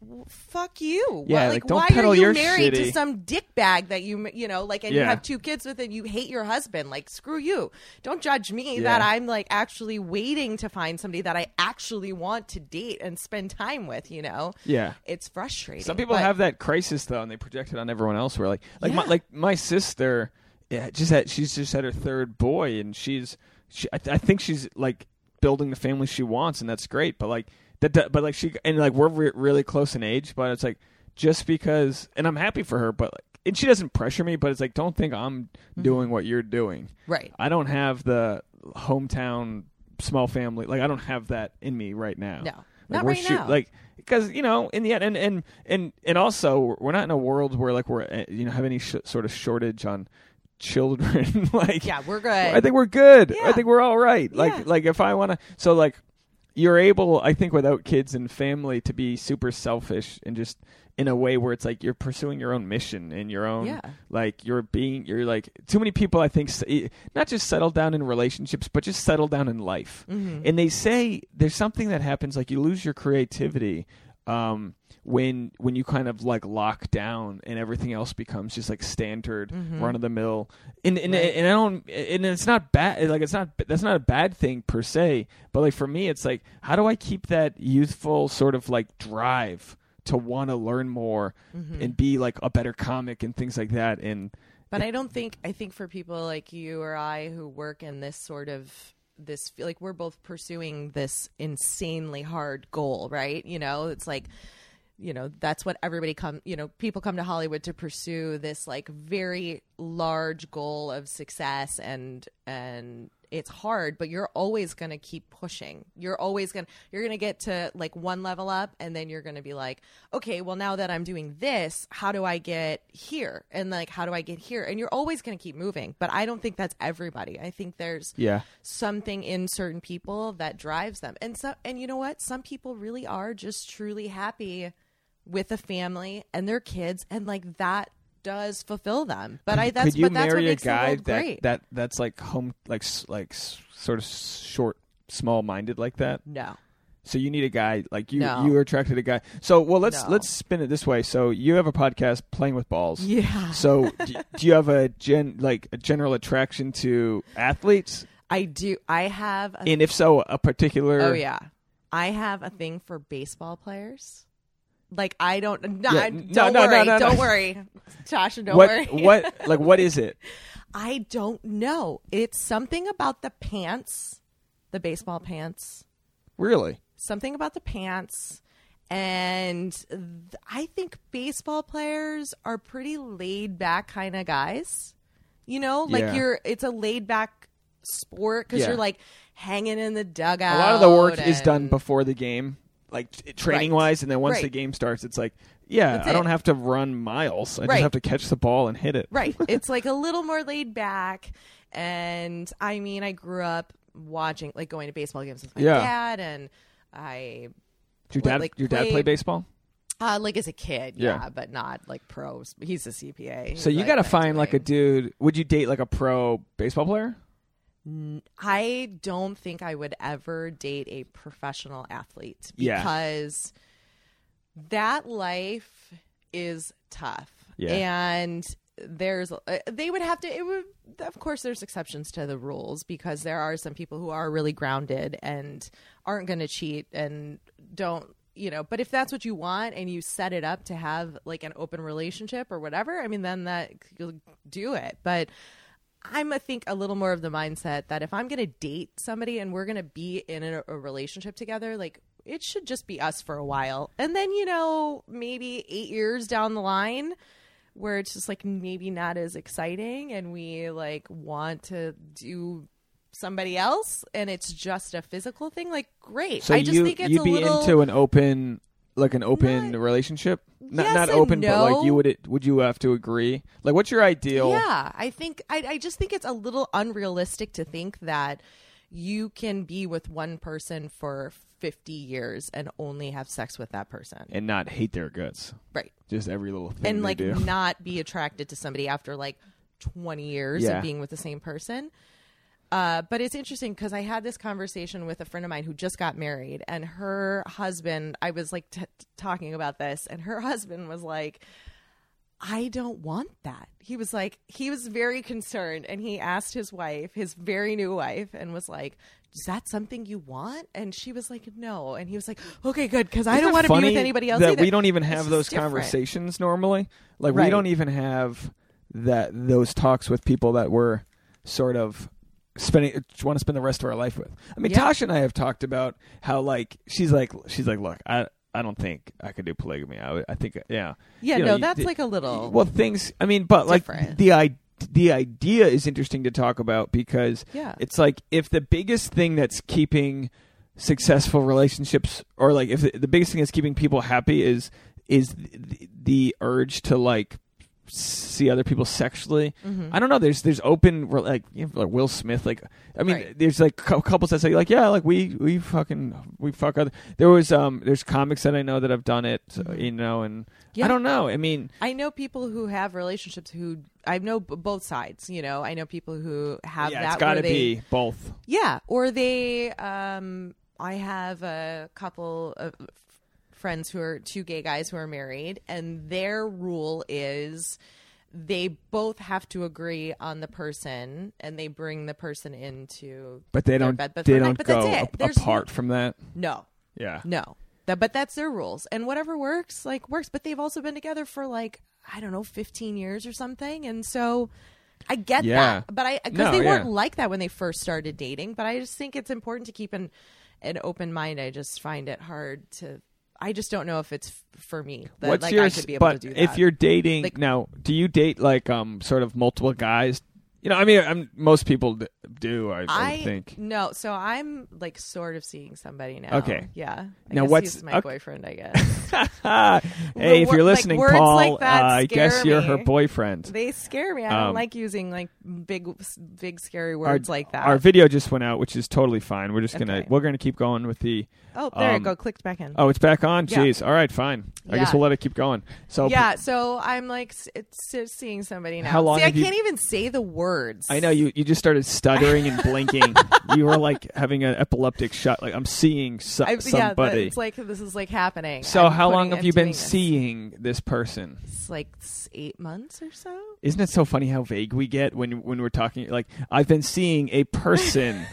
well, fuck you. Yeah, Why- like, don't why peddle are you your married shitty- to some dick bag that you, you know, like, and you have two kids with, and you hate your husband? Like, screw you. Don't judge me Yeah. that I'm like actually waiting to find somebody that I actually want to date and spend time with. You know, yeah it's frustrating. Some people but- have that crisis though, and they project it on everyone else. Where like, like my like my sister, yeah, just had she's just had her third boy, and she's she, I, th- I think she's like building the family she wants, and that's great. But like that, that- but like she and like we're re- really close in age, but it's like just because, and I'm happy for her, but like, and she doesn't pressure me, but it's like don't think I'm Mm-hmm. doing what you're doing. right. I don't have the hometown small family. Like I don't have that in me right now. No, Like not right shoot- now. Like because you know in the end, and and and and also we're not in a world where like we're uh, you know have any sh- sort of shortage on children. <laughs> like yeah, we're good. I think we're good. I think we're all right. Like Yeah. like if I want to, so like you're able, I think, without kids and family, to be super selfish and just in a way where it's like you're pursuing your own mission and your own Yeah. like you're being you're like too many people I think not just settle down in relationships but just settle down in life Mm-hmm. and they say there's something that happens like you lose your creativity um when when you kind of like lock down and everything else becomes just like standard run of the mill and and, Mm-hmm. Right. and I don't and it's not bad like it's not that's not a bad thing per se but like for me it's like how do I keep that youthful sort of like drive to want to learn more Mm-hmm. and be like a better comic and things like that and But I don't think I think for people like you or I who work in this sort of this like we're both pursuing this insanely hard goal, right? You know, it's like you know, that's what everybody come, you know, people come to Hollywood to pursue this like very large goal of success and and it's hard, but you're always going to keep pushing. You're always going to you're going to get to like one level up and then you're going to be like, okay, well now that I'm doing this, how do I get here? And like how do I get here? And you're always going to keep moving. But I don't think that's everybody. I think there's yeah something in certain people that drives them. And so and you know what? Some people really are just truly happy with a family and their kids and like that does fulfill them. But I that's could you but that's what marry a guy that great. that that's like home like like sort of short small minded like that no. so you need a guy like you No. you are attracted to a guy so well let's No. let's spin it this way so you have a podcast playing with balls Yeah. so do, do you have a gen like a general attraction to athletes I do I have a and if so a particular Oh yeah. I have a thing for baseball players. Like I don't no, Yeah, don't no, no, worry. no. Don't worry. Tasha, don't what worry. what like what is it <laughs> I don't know. It's something about the pants, the baseball pants. really Something about the pants. And th- I think baseball players are pretty laid back kind of guys. You know, like Yeah. you're it's a laid back sport because Yeah. you're like hanging in the dugout. a lot of the work is done before the game like training wise, and then once the game starts, it's like, yeah, That's I don't it. have to run miles. I just have to catch the ball and hit it. Right. <laughs> it's like a little more laid back. And I mean, I grew up watching, like going to baseball games with my Yeah. dad, and I, Did your dad, like, your dad play play- baseball? uh, like as a kid, Yeah. yeah, but not like pros. He's a CPA. So you like, got to find like a dude. Would you date like a pro baseball player? I don't think I would ever date a professional athlete Yeah. because that life is tough. Yeah. And there's uh, they would have to it would of course there's exceptions to the rules because there are some people who are really grounded and aren't going to cheat and don't you know but if that's what you want and you set it up to have like an open relationship or whatever i mean then that you'll do it but I'm, I think, a little more of the mindset that if I'm going to date somebody and we're going to be in a, a relationship together, like it should just be us for a while. And then, you know, maybe eight years down the line where it's just like maybe not as exciting and we like want to do somebody else and it's just a physical thing, like great. So I just you think it's you'd a be little. into an open, like an open Not- relationship. Not Yes not and open, but like you would. It, would you have to agree? Like, what's your ideal? Yeah, I think I, I just think it's a little unrealistic to think that you can be with one person for 50 years and only have sex with that person. and not hate their guts. Right. Just every little thing And they like do. not be attracted to somebody after like 20 years Yeah. of being with the same person. Uh, but it's interesting because I had this conversation with a friend of mine who just got married, and her husband. I was like t- talking about this, and her <laughs> husband was like, I don't want that. He was like, he was very concerned and he asked his wife, his very new wife, and was like, Is that something you want? And she was like, No. And he was like, Okay, good, because I don't want to be with anybody else. That either." we don't even have those different. conversations normally. Like we don't even have that those talks with people that we're sort of spending want to spend the rest of our life with. I mean, Yeah. Tasha and I have talked about how like she's like she's like, look, I I don't think I could do polygamy. I, I think yeah. Yeah, You know, no, that's the- like a little. Well, things. I mean, but like the i the idea is interesting to talk about because Yeah. it's like if the biggest thing that's keeping successful relationships, or like if the, the biggest thing that's keeping people happy is is the, the urge to like see other people sexually. Mm-hmm. I don't know. There's there's open like you know, like Will Smith. Like I mean, Right. there's like couples that say like yeah, like we we fucking we fuck other. There was um there's comics that I know that have done it. You know, and yeah. I Mm-hmm. Don't know. I mean. I know people who have relationships who I know b- both sides. You know, I know people who have yeah, that. it's got to be both. Yeah, or they. Um, I have a couple of friends who are two gay guys who are married, and their rule is they both have to agree on the person, and they bring the person into. But they their don't. bed, but they night, don't but go that's it. a- apart from that. No, Yeah. no. That, but that's their rules, and whatever works, like works. But they've also been together for like I don't know, fifteen years or something, and so I get Yeah. that. But I because No, they yeah. weren't like that when they first started dating. But I just think it's important to keep an an open mind. I just find it hard to. I just don't know if it's f- for me. That, What's like your? I could be able but to do that. if you're dating Like- now, do you date like um sort of multiple guys? You know, I mean, I'm, most people d- do. I, I I think. no, so I'm like sort of seeing somebody now. Okay. yeah. I Now guess what's- he's my okay. boyfriend? I guess. <laughs> hey, if you're listening, words Paul, like uh, I guess you're her boyfriend. They scare me. I Um, don't like using like big, big scary Our- words like that. Our video just went out, which is totally fine. We're just gonna Okay. we're gonna keep going with the. oh, there um, it go. Clicked back in. Oh, it's back on. Yeah. Jeez. All right, fine. I guess we'll let it keep going. So yeah, so I'm like s- it's seeing somebody now. How long See, I you- can't even say the words. I know you. You just started stuttering and blinking. <laughs> you were like having an epileptic shot. Like I'm seeing so- I, yeah, somebody. it's like this is like happening. so I'm how long have you been this. seeing this person? It's like eight months or so. Isn't it so funny how vague we get when when we're talking? Like I've been seeing a person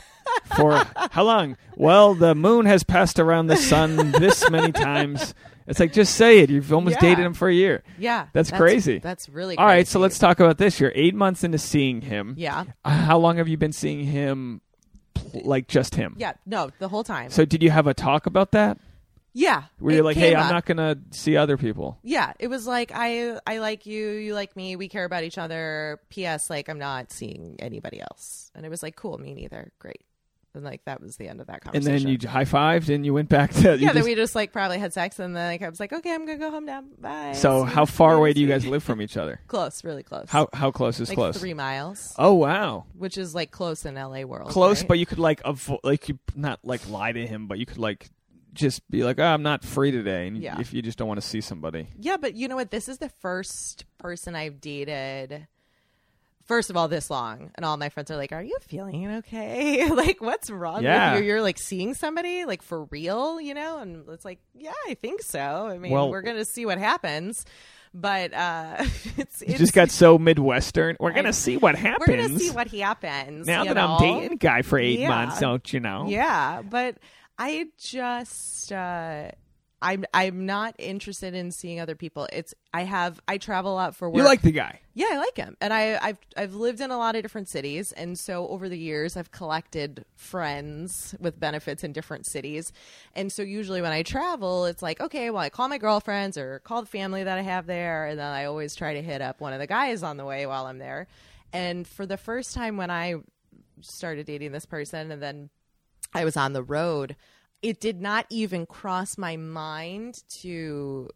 for <laughs> how long? Well, the moon has passed around the sun this many times. It's like just say it. You've almost Yeah. dated him for a year. Yeah, That's crazy. That's really All right, so let's talk about this. You're eight months into seeing him. Yeah, Uh, How long have you been seeing him? Like just him. yeah. No, the whole time. So did you have a talk about that? yeah, Where you're like, hey, came I'm not gonna see other people. Yeah, it was like I I like you, you like me, we care about each other. P.S. Like I'm not seeing anybody else, and it was like cool, me neither. Great. And like that was the end of that conversation. And conversation. then you high fived and you went back to. you yeah, then just- we just like probably had sex, and then like, I was like, okay, I'm gonna go home now. Bye. so See how you- far away do you <laughs> guys live from each other? Close, really close. How how close is like close? three miles, Oh wow, which is like close in LA world. close, right? but you could like avo- like you not like lie to him, but you could like just be like, oh, I'm not free today, and Yeah. if you just don't want to see somebody. Yeah, but you know what? This is the first person I've dated. First of all, this long, and all my friends are like, "Are you feeling okay? <laughs> like, what's wrong Yeah. with you? You're like seeing somebody like for real, you know?" And it's like, "Yeah, I think so. I mean, Well- we're gonna see what happens." But uh, <laughs> it's, it's just got so midwestern. We're gonna see what happens. <laughs> we're gonna see what happens now that know? I'm dating a guy for eight Yeah. months, don't you know? Yeah, but I just uh I'm I'm not interested in seeing other people. It's I have I travel a lot for work. You like the guy. Yeah, I like him. And I I've I've lived in a lot of different cities and so over the years I've collected friends with benefits in different cities. And so usually when I travel, it's like, okay, well I call my girlfriends or call the family that I have there and then I always try to hit up one of the guys on the way while I'm there. And for the first time when I started dating this person and then I was on the road, it did not even cross my mind to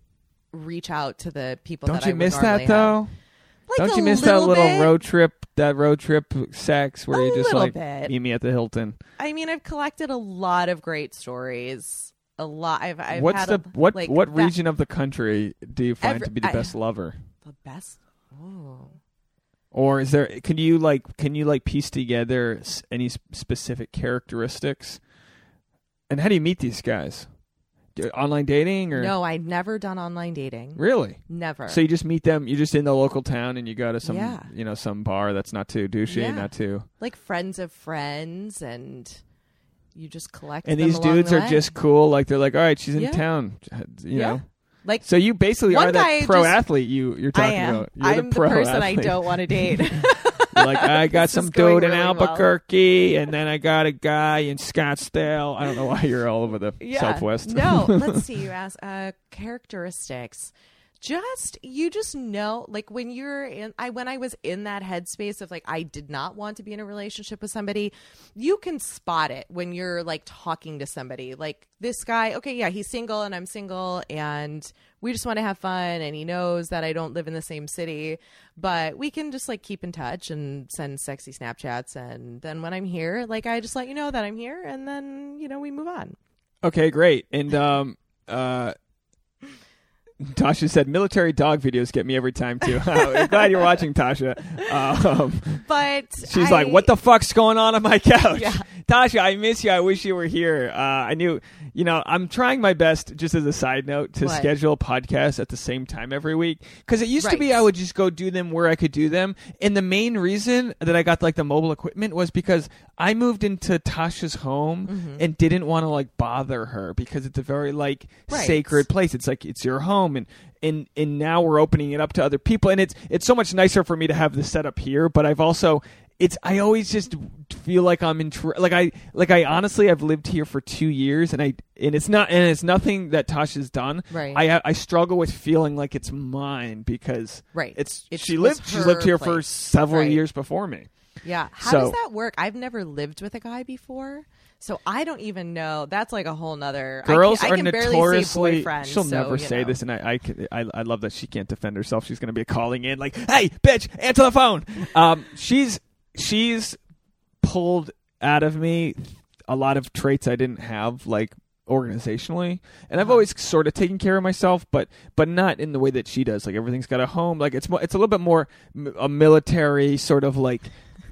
reach out to the people Don't that you I miss that have. though? Like Don't you miss that little little bit. road trip, that road trip sex where A you just like bit. meet me at the Hilton? I mean, I've collected a lot of great stories. A lot. I've. I've What's the a, what like, what that- region of the country do you find Every- to be the I- best lover? The best. Oh. Or is there? Can you like? Can you like piece together any specific characteristics? And how do you meet these guys? Do- Online dating or No, I've never done online dating. really? Never. So you just meet them. You're just in the local town, and you go to some, Yeah. you know, some bar that's not too douchey, Yeah. not too. like friends of friends, and you just collect. And them these along dudes the are way. just cool. Like they're like, all right, she's in Yeah. town, you Yeah. know. like So you basically One are that guy pro just- athlete you you're I talking am. about. You're I'm the pro person I don't want to <laughs> date. Like I <laughs> got some dude in really well. Albuquerque, and then I got a guy in Scottsdale. I don't know why you're all over the yeah. Southwest. no, <laughs> let's see. You ask uh, characteristics. Just you just know, like when you're in. I when I was in that headspace of like I did not want to be in a relationship with somebody. You can spot it when you're like talking to somebody. Like this guy, okay, yeah, he's single and I'm single, and we just want to have fun. And he knows that I don't live in the same city, but we can just like keep in touch and send sexy Snapchats. And then when I'm here, like I just let you know that I'm here, and then you know we move on. Okay, great. And um, uh, Tasha said military dog videos get me every time too. <laughs> I'm glad you're watching, Tasha. Um, But she's I- like, "What the fuck's going on on my couch?" Yeah. <laughs> Tasha, I miss you. I wish you were here. Uh, I knew, you know, I'm trying my best. Just as a side note, to What? schedule podcasts at the same time every week because it used to be I would just go do them where I could do them. And the main reason that I got like the mobile equipment was because I moved into Tasha's home Mm-hmm. and didn't want to like bother her because it's a very like Right. sacred place. It's like it's your home and. And and now we're opening it up to other people, and it's it's so much nicer for me to have this set up here. But I've also it's I always just feel like I'm in tr- like I like I honestly I've lived here for two years and I and it's not and it's nothing that Tasha's done. Right. I I struggle with feeling like it's mine because Right. It's, It she lived she's lived here for several Right. years before me. Yeah. How So- does that work? I've never lived with a guy before. So I don't even know. That's like a whole nother. I Girls can, I are can barely notoriously. say boyfriend. she'll so, never say know. this, and I, I, I, I love that she can't defend herself. She's going to be calling in like, "Hey, bitch, answer the phone." <laughs> Um, she's she's pulled out of me a lot of traits I didn't have, like organizationally, and I've Uh-huh. always sort of taken care of myself, but but not in the way that she does. Like everything's got a home. Like it's mo- it's a little bit more m- a military sort of like.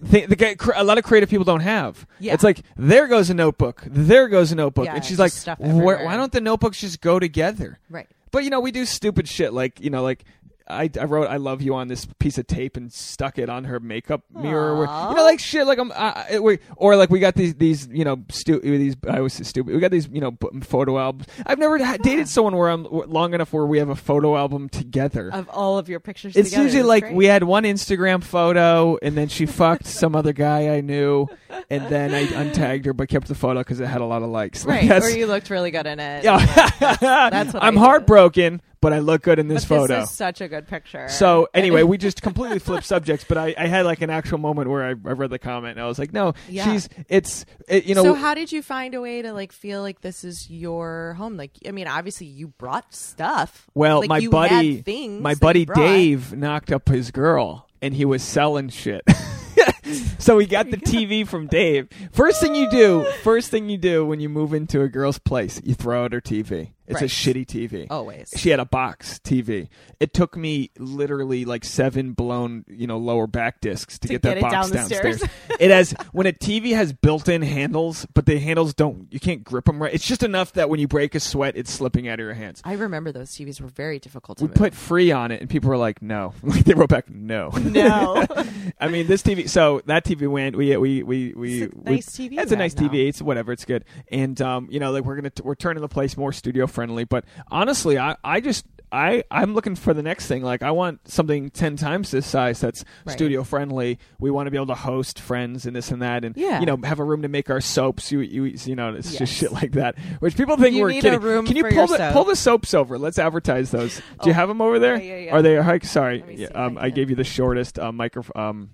The guy, cr- a lot of creative people don't have. Yeah. It's like there goes a notebook, there goes a notebook, Yeah, and she's like, "Why don't the notebooks just go together?" Right. But you know, we do stupid shit like you know, like I, I wrote "I love you" on this piece of tape and stuck it on her makeup mirror. Where, you know, like shit, like I'm, I, we, or like we got these these you know stu- these I was stupid. We got these you know b- photo albums. I've never ha- dated <sighs> someone where I'm long enough where we have a photo album together. Of all of your pictures It's together. usually That's like great. we had one Instagram photo, and then she fucked some other guy I knew, and <laughs> then I untagged her but kept the photo because it had a lot of likes. Like, <laughs> Right. that's- Or you looked really good in it. yeah, that's what <laughs> I'm heartbroken, but I look good in this but photo. This is such a good picture. So <laughs> anyway, we just completely flipped subjects, but I, I had like an actual moment where I, I read the comment and I was like, no, Yeah. she's it's it, you know so how did you find a way to like feel like this is your home? Like, I mean, obviously you brought stuff. well Like, my you buddy had things my buddy you brought. Dave knocked up his girl and he was selling shit. <laughs> so we got the <laughs> TV from Dave. First thing you do, first thing you do when you move into a girl's place, you throw out her TV. It's a shitty TV. Always. She had a box TV. It took me literally like seven blown, you know, lower back discs to, To get, get that box down downstairs. stairs. <laughs> it has when a TV has built-in handles, but the handles don't. You can't grip them right. It's just enough that when you break a sweat, it's slipping out of your hands. I remember those TVs were very difficult to We move. put free on it, and people were like, "No." <laughs> Like they wrote back, "No." no. <laughs> I mean, this TV. So that TV went. We we we we. It's a we- nice TV It's a nice now. TV. It's whatever. It's good. And um, you know, like we're gonna t- we're turning the place more studio friendly. But honestly, I I just. I, I'm looking for the next thing. Like, I want something 10 times this size that's Right. studio friendly. We want to be able to host friends and this and that. And, Yeah. you know, have a room to make our soaps. You, you, you know, it's Yes. just shit like that. Which people think You we're need a kidding. room Can you pull the, soap. pull the soaps over? Let's advertise those. Do you Oh, have them over there? yeah, yeah. Are they, hi- sorry. Yeah, um, I I gave you the shortest uh, micro, um,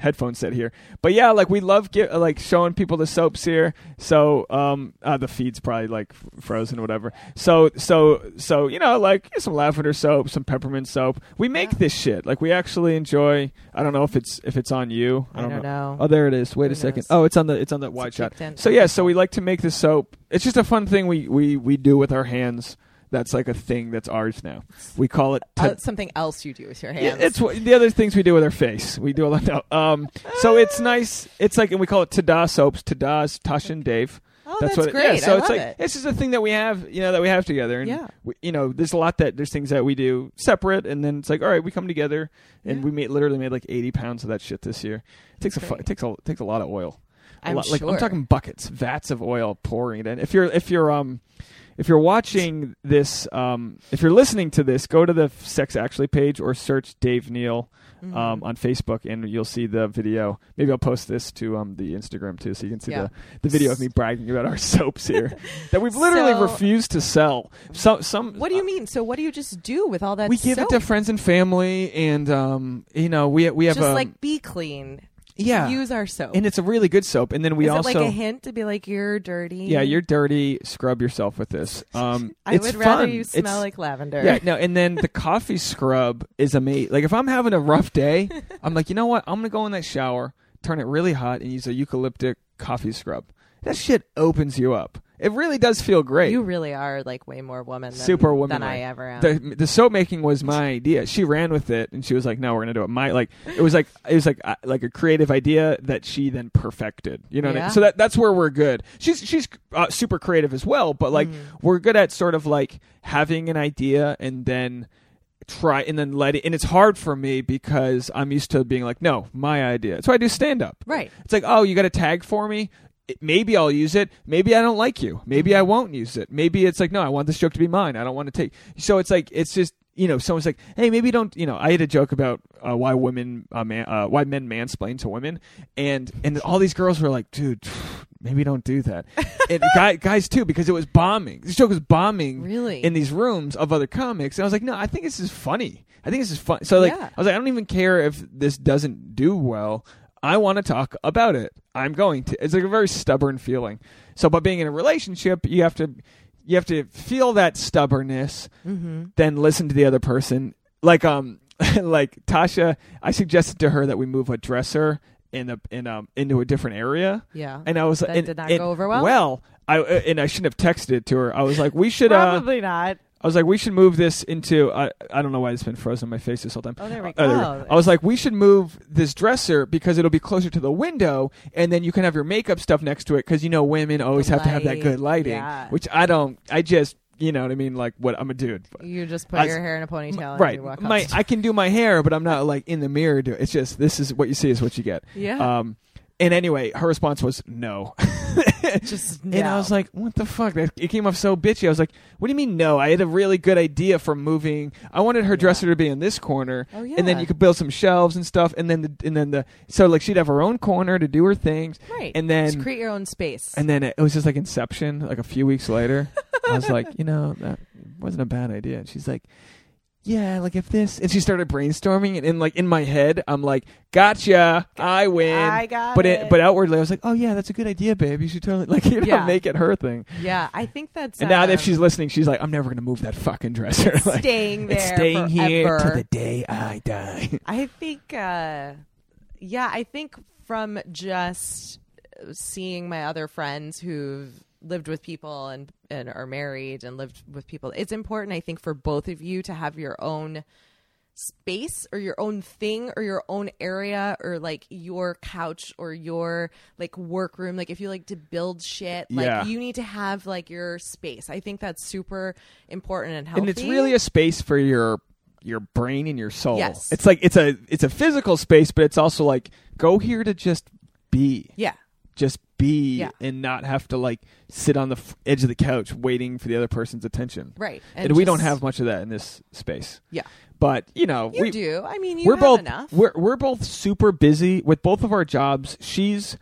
headphone set here. But yeah, like we love get, like showing people the soaps here. So um, uh, the feed's probably like frozen or whatever. So so so you know like some lavender soap, some peppermint soap. We make Yeah. this shit. Like we actually enjoy. I don't know if it's if it's on you. I I don't, don't know. Oh, there it is. Wait Who a second. knows? Oh, it's on the it's on the wide shot. So yeah, so we like to make the soap. It's just a fun thing we we we do with our hands. That's like a thing that's ours now. We call it. Uh, something else you do with your yeah, hands. it's what- the other things we do with our face. We do a lot. No, um, so it's nice. It's like, and we call it Tada soaps. Tada's Tasha and Dave. oh, that's, what. It, great. yeah, so I it's like it. it's just a thing that we have. You know that we have together. And Yeah. we, you know, there's a lot that there's things that we do separate, and then it's like, all right, we come together, and Yeah. we made literally made like 80 pounds of that shit this year. It takes That's a it takes a it takes a lot of oil. A I'm lot, like I'm talking buckets, vats of oil pouring it in. If you're if you're um if you're watching this um if you're listening to this, go to the Sex Actually page or search Dave Neal Mhm. um, on Facebook, and you'll see the video. Maybe I'll post this to um, the Instagram too, so you can see Yeah. the, the video of me bragging about our <laughs> soaps here <laughs> that we've literally So- refused to sell. Some, some. What do you mean? So what do you just do with all that? We give it to friends and family, and um, you know, we we have just like be clean. Yeah, Use our soap. and it's a really good soap. And then we Is also it like a hint to be like you're dirty? yeah, you're dirty. Scrub yourself with this. <laughs> Um, I it's would rather fun. you smell It's- like lavender. Yeah, no, and then the <laughs> coffee scrub is amazing. Like if I'm having a rough day, <laughs> I'm like, you know what? I'm gonna go in that shower, turn it really hot, and use a eucalyptic coffee scrub. That shit opens you up. It really does feel great. You really are like way more woman than, Super woman than I ever am. the the soap making was my idea. She ran with it, and she was like, "No, we're gonna do it." My like it was like it was like uh, like a creative idea that she then perfected. You know, what I Yeah. mean? so that that's where we're good. She's she's uh, super creative as well, but like Mm. we're good at sort of like having an idea and then try and then let it. And it's hard for me because I'm used to being like, "No, my idea." So I do stand up. right. It's like, oh, you got a tag for me. Maybe I'll use it. Maybe I don't like you. Maybe I won't use it. Maybe it's like, no, I want this joke to be mine. I don't want to take. So it's like, it's just, you know, someone's like, hey, maybe don't, you know, I had a joke about uh, why women, uh, man, uh, why men mansplain to women, and and all these girls were like, dude, <sighs> maybe don't do that. <laughs> and guy, guys too, because it was bombing. This joke was bombing Really? in these rooms of other comics, and I was like, no, I think this is funny. I think this is fun. So like, Yeah. I was like, I don't even care if this doesn't do well. I want to talk about it. I'm going to. It's like a very stubborn feeling. So, by being in a relationship, you have to you have to feel that stubbornness, Mm-hmm. then listen to the other person. Like um, <laughs> like Tasha, I suggested to her that we move a dresser in a in um into a different area, Yeah. and I was That and- did not and- go over well? Well, I uh, and I shouldn't have texted it to her. I was like, we should. uh Probably not. I was like, we should move this into. I I don't know why it's been frozen in my face this whole time. Oh, there we Oh, there we go. I was like, we should move this dresser because it'll be closer to the window, and then you can have your makeup stuff next to it because you know women always have to have that good lighting, yeah. which I don't. I just, you know what I mean? Like, what I'm a dude. You just put I- your hair in a ponytail, and right. You walk My. I can do my hair, but I'm not like in the mirror. Do it's just this is what you see is what you get. yeah. Um. And anyway, her response was no. <laughs> just no. And I was like, what the fuck? That- It came off so bitchy. I was like, what do you mean no? I had a really good idea for moving. I wanted her dresser to be in this corner. Oh, And then yeah. you could build some shelves and stuff. And then the, and then the, so like she'd have her own corner to do her things. right. And Just then, create your own space. and then it was just like Inception, like a few weeks later. I was like, you know, that wasn't a bad idea. And she's like, yeah, like if this, and she started brainstorming, and in like in my head, I'm like, gotcha, I win. I got but it. but outwardly, I was like, oh yeah, that's a good idea, babe. You should totally <laughs> like you know Yeah. make it her thing. Yeah, I think that's. And now um, if she's listening, she's like, I'm never gonna move that fucking dresser. <laughs> like, staying there, it's staying here forever. to the day I die. <laughs> I think, uh, yeah, I think from just seeing my other friends who've lived with people and, and are married and lived with people, it's important, I think, for both of you to have your own space or your own thing or your own area or like your couch or your like workroom like if you like to build shit like Yeah. you need to have like your space i think that's super important and healthy and it's really a space for your your brain and your soul. Yes. It's like it's a it's a physical space, but it's also like go here to just be. yeah just be Yeah. and not have to like sit on the f- edge of the couch waiting for the other person's attention. right And, we don't have much of that in this space. yeah But you know, You we do. I mean, you we're both enough. we're we're both super busy with both of our jobs. She's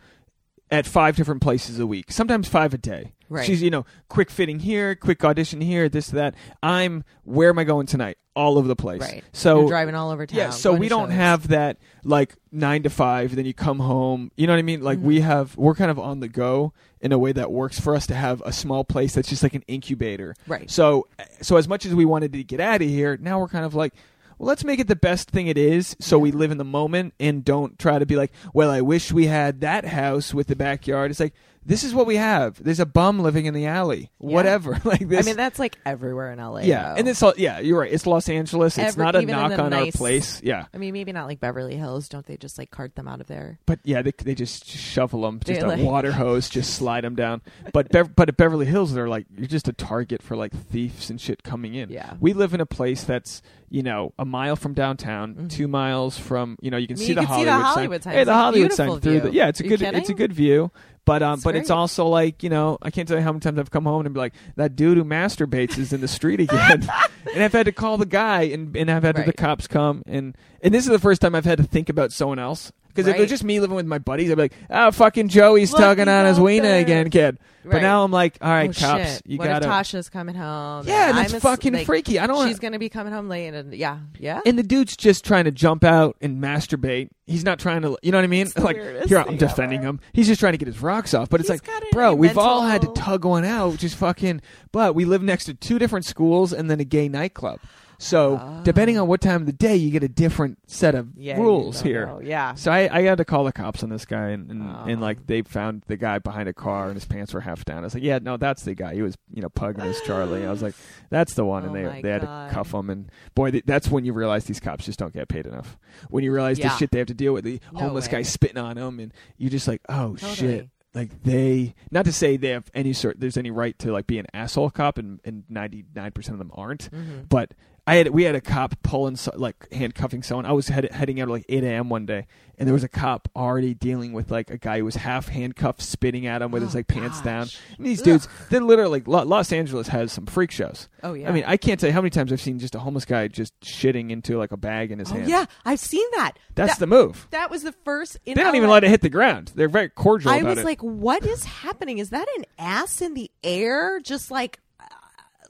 at five different places a week, sometimes five a day. Right. She's you know quick fitting here, quick audition here, this that. I'm where am I going tonight? All over the place. right. So You're driving all over town. yeah, so we don't shows. have that like nine to five. Then you come home. You know what I mean? Like we Mm-hmm. have, we're kind of on the go in a way that works for us to have a small place that's just like an incubator. Right. So, so as much as we wanted to get out of here, now we're kind of like. Well, let's make it the best thing it is so we live in the moment and don't try to be like, well, I wish we had that house with the backyard. It's like, this is what we have. There's a bum living in the alley. Whatever. <laughs> Like this. I mean, that's like everywhere in LA. yeah. though. And it's all, yeah, you're right. It's Los Angeles. It's Every- not a knock on our place. Yeah. I mean, maybe not like Beverly Hills. Don't they just like cart them out of there? But yeah, they they just shovel them, just They, a like- water <laughs> hose, just slide them down. But Bev- but at Beverly Hills, they're like you're just a target for like thieves and shit coming in. Yeah. we live in a place that's you know a mile from downtown, two miles from you know you can Mm-hmm. I mean, see, you the can see Hollywood the sign. Hollywood sign. Hey, the Hollywood sign through the yeah, it's a Are good it's a good view. But um, It's but it's also like you know I can't tell you how many times I've come home and be like that dude who masturbates is in the street again, <laughs> and I've had to call the guy and and I've had the cops come. And and this is the first time I've had to think about someone else because if it was just me living with my buddies, I'd be like, oh fucking Joey's Look, tugging on his wiener there. again, kid. But now I'm like, all right, oh, cops, shit. you what gotta. if Tasha's coming home? yeah, and I'm that's s- fucking like, freaky. I don't. wanna- She's gonna be coming home late, and yeah, yeah. and the dude's just trying to jump out and masturbate. He's not trying to, you know what I mean? It's like here I'm defending ever. him. He's just trying to get his rocks off. But it's He's like, bro, we've all had to tug one out, just fucking. But we live next to two different schools and then a gay nightclub. So depending on what time of the day, you get a different set of yeah, rules here. know. Yeah. So I, I had to call the cops on this guy, and and, Oh. and like they found the guy behind a car, and his pants were half down. I was like, yeah, no, that's the guy. He was you know pugging his Charlie. I was like, that's the one, and Oh they they had God. to cuff him. And boy, th- that's when you realize these cops just don't get paid enough. When you realize the shit they have to deal with, the No homeless way. guy spitting on them, and you're just like, oh Totally. shit. Like they, not to say they have any sort. There's any right to like be an asshole cop, and and ninety nine percent of them aren't. Mhm. But I had we had a cop pulling so, like handcuffing someone. I was head, heading out at like eight a.m. one day, and there was a cop already dealing with like a guy who was half handcuffed, spitting at him with his Oh, like pants down. And these Ugh. dudes, they're literally Lo- Los Angeles has some freak shows. Oh yeah. I mean, I can't tell you how many times I've seen just a homeless guy just shitting into like a bag in his oh hand. yeah, I've seen that. that's that, the move. That was the first. In They don't even let it hit the ground. They're very cordial I was it. like, what is happening? Is that an ass in the air? Just like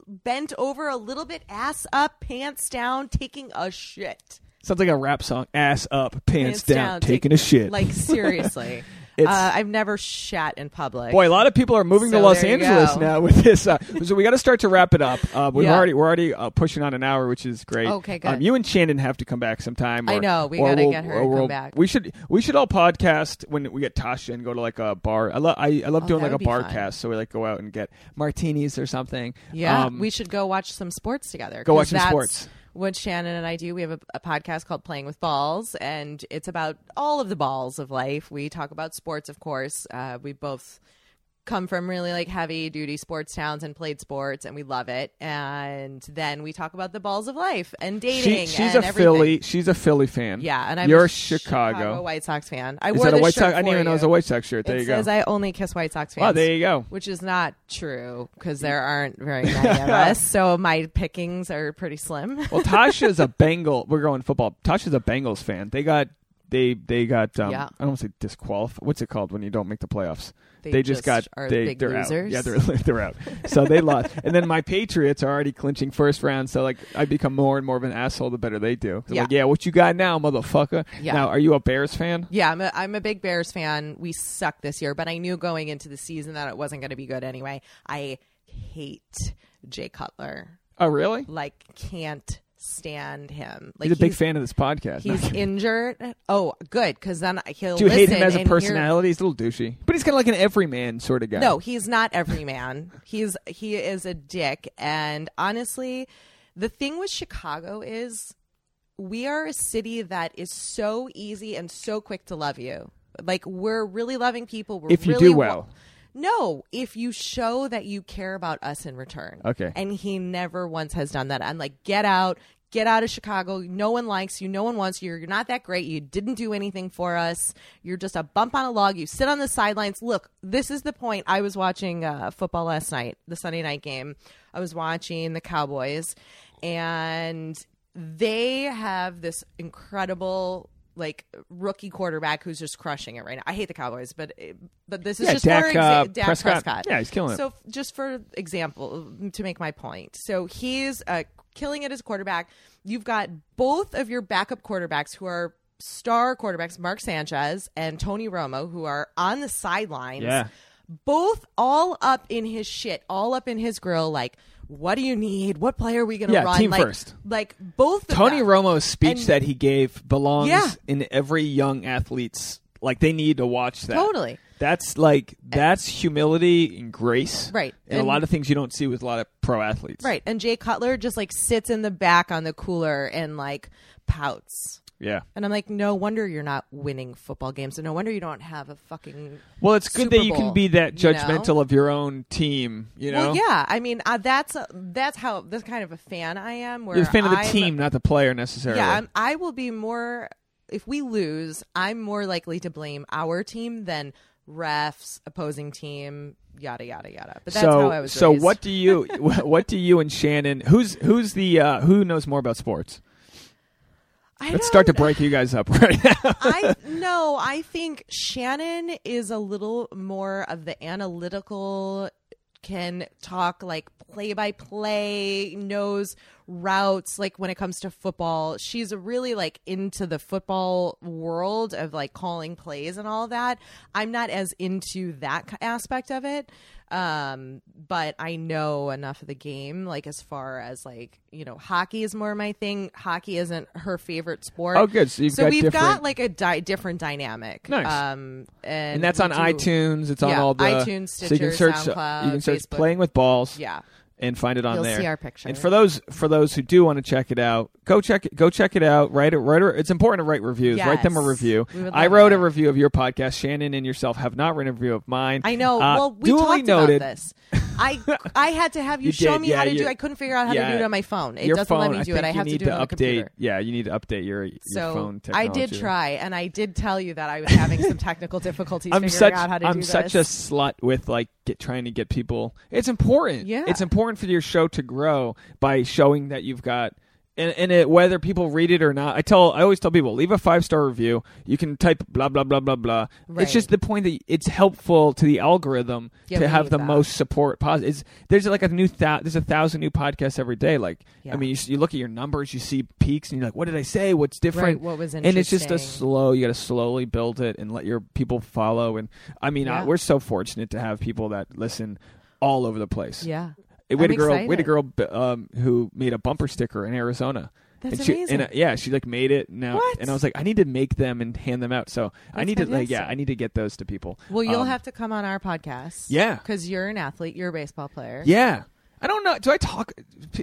bent over a little bit, ass up, pants down, taking a shit. Sounds like a rap song. Ass up, pants, Pants down, taking take- a shit. Like seriously. <laughs> Uh, I've never shat in public. Boy, a lot of people are moving to Los Angeles go. now with this. Uh, so we got to start to wrap it up. Uh, we've Yeah. already we're already uh, pushing on an hour, which is great. Okay, good. Um, you and Shannon have to come back sometime. I know, we gotta we'll- get her to come we'll- back. We should we should all podcast when we get Tasha and go to like a bar. I love I, I love Oh, doing like a bar fun. cast. So we like go out and get martinis or something. yeah, Um, we should go watch some sports together. Go watch some sports. What Shannon and I do, we have a, a podcast called Playing with Balls, and it's about all of the balls of life. We talk about sports, of course. Uh, we both come from really like heavy duty sports towns and played sports, and we love it. And then we talk about the balls of life and she, dating. she's and a everything. Philly. She's a Philly fan. Yeah, and I'm You're a a Chicago. White Sox fan. I Is wore that a White shirt Sox? I didn't even know it was a. White Sox shirt. There it you says go. I only kiss White Sox fans. Oh, there you go. which is not true because there aren't very <laughs> many of us. So my pickings are pretty slim. Well, Tasha's a <laughs> Bengal. We're going football. Tasha's a Bengals fan. They got they they got um, Yeah. I don't want to say disqualified. What's it called when you don't make the playoffs? They just, just got they they're losers. out. Yeah, they're <laughs> they're out. So they lost, <laughs> and then my Patriots are already clinching first round. So like I become more and more of an asshole the better they do. Yeah. like, yeah, what you got now, motherfucker? Yeah. Now, are you a Bears fan? Yeah, I'm a, I'm a big Bears fan. We suck this year, but I knew going into the season that it wasn't going to be good anyway. I hate Jay Cutler. Oh, really? Like, can't stand him. Like, He's a big fan of this podcast. He's <laughs> injured. Oh, good, because then he'll. Do you hate him as a and hear- personality? He's a little douchey, but he's kind of like an everyman sort of guy. No, he's not everyman. he's he is a dick. And honestly, the thing with Chicago is we are a city that is so easy and so quick to love you. Like we're really loving people. We're If you really do wa- well. No, if you show that you care about us in return. Okay. And he never once has done that. I'm like, get out, get out of Chicago. No one likes you. No one wants you. You're not that great. You didn't do anything for us. You're just a bump on a log. You sit on the sidelines. Look, this is the point. I was watching uh, football last night, the Sunday night game. I was watching the Cowboys, and they have this incredible like rookie quarterback who's just crushing it right now. I hate the Cowboys, but but this is Yeah, just Dak, for exa- uh, Dak Prescott. Prescott. Yeah, he's killing it. So just for example, to make my point, so he's uh, killing it as a quarterback. You've got both of your backup quarterbacks who are star quarterbacks, Mark Sanchez and Tony Romo, who are on the sidelines. Yeah. Both all up in his shit, all up in his grill, like, what do you need? What play are we going to Yeah, run? team like, first. Like both of Tony them. Romo's speech And- that he gave belongs Yeah. in every young athlete's. Like they need to watch that. Totally. That's like that's humility and grace, Right. And, a lot of things you don't see with a lot of pro athletes, Right. And Jay Cutler just like sits in the back on the cooler and like pouts. Yeah. And I'm like, no wonder you're not winning football games, and no wonder you don't have a fucking. Well, it's good Super that you can be that you know? judgmental of your own team. You know, Well, yeah. I mean, uh, that's that's how this kind of a fan I am. Where you're a fan of the I'm- team, not the player necessarily. Yeah, I'm, I will be more. If we lose, I'm more likely to blame our team than refs, opposing team, yada yada yada. But that's so, how I was. so raised. what do you, <laughs> what do you and Shannon? Who's who's the uh, who knows more about sports? I Let's start to break you guys up <laughs> right now. I no, I think Shannon is a little more of the analytical can talk like play by play, knows routes like when it comes to football. She's really like into the football world of like calling plays and all that. I'm not as into that aspect of it. Um, but I know enough of the game, like as far as like, you know, hockey is more my thing. Hockey isn't her favorite sport. Oh, good. So you've so got we've different- got like a di- different dynamic. Nice. Um, and, and that's on do- iTunes. It's on all the iTunes, so you can Stitcher, search. SoundCloud, you can search Facebook. playing with balls. Yeah. And find it on You'll there. see our picture. And for those for those who do want to check it out, go check it. Go check it out. Write it. Write. A, it's important to write reviews. Write them a review. I wrote a review of your podcast. Shannon and yourself have not written a review of mine. I know. Uh, well, we duly talked noted. about this. <laughs> I I had to have you, You show did, me yeah, how to you- do. I couldn't figure out how yeah, to do it on my phone. It doesn't phone, let me do I it. I have to do it on the update. computer. Yeah, you need to update your your So phone I did try, and I did tell you that I was having some <laughs> technical difficulties I'm figuring such out how to do it. I'm such a slut with like get trying to get people. It's important. Yeah. it's important for your show to grow by showing that you've got. And, and it, whether people read it or not, I tell I always tell people leave a five star review. You can type blah blah blah blah blah. Right. It's just the point that it's helpful to the algorithm Yeah, to have the that. most support. Positive. It's, there's like a new thou- there's a thousand new podcasts every day. Like Yeah. I mean, you, you look at your numbers, you see peaks, and you're like, what did I say? What's different? Right, what was interesting? and it's just a slow. You got to slowly build it and let your people follow. And I mean, Yeah. uh, we're so fortunate to have people that listen all over the place. yeah. We had I'm a girl. We had a girl um, who made a bumper sticker in Arizona. That's and she, amazing. And, uh, yeah, she like made it now, What? and I was like, I need to make them and hand them out. So I That's need to, like, yeah. I need to get those to people. Well, you'll Um, have to come on our podcast. Yeah. because you're an athlete. You're a baseball player. Yeah, I don't know. Do I talk?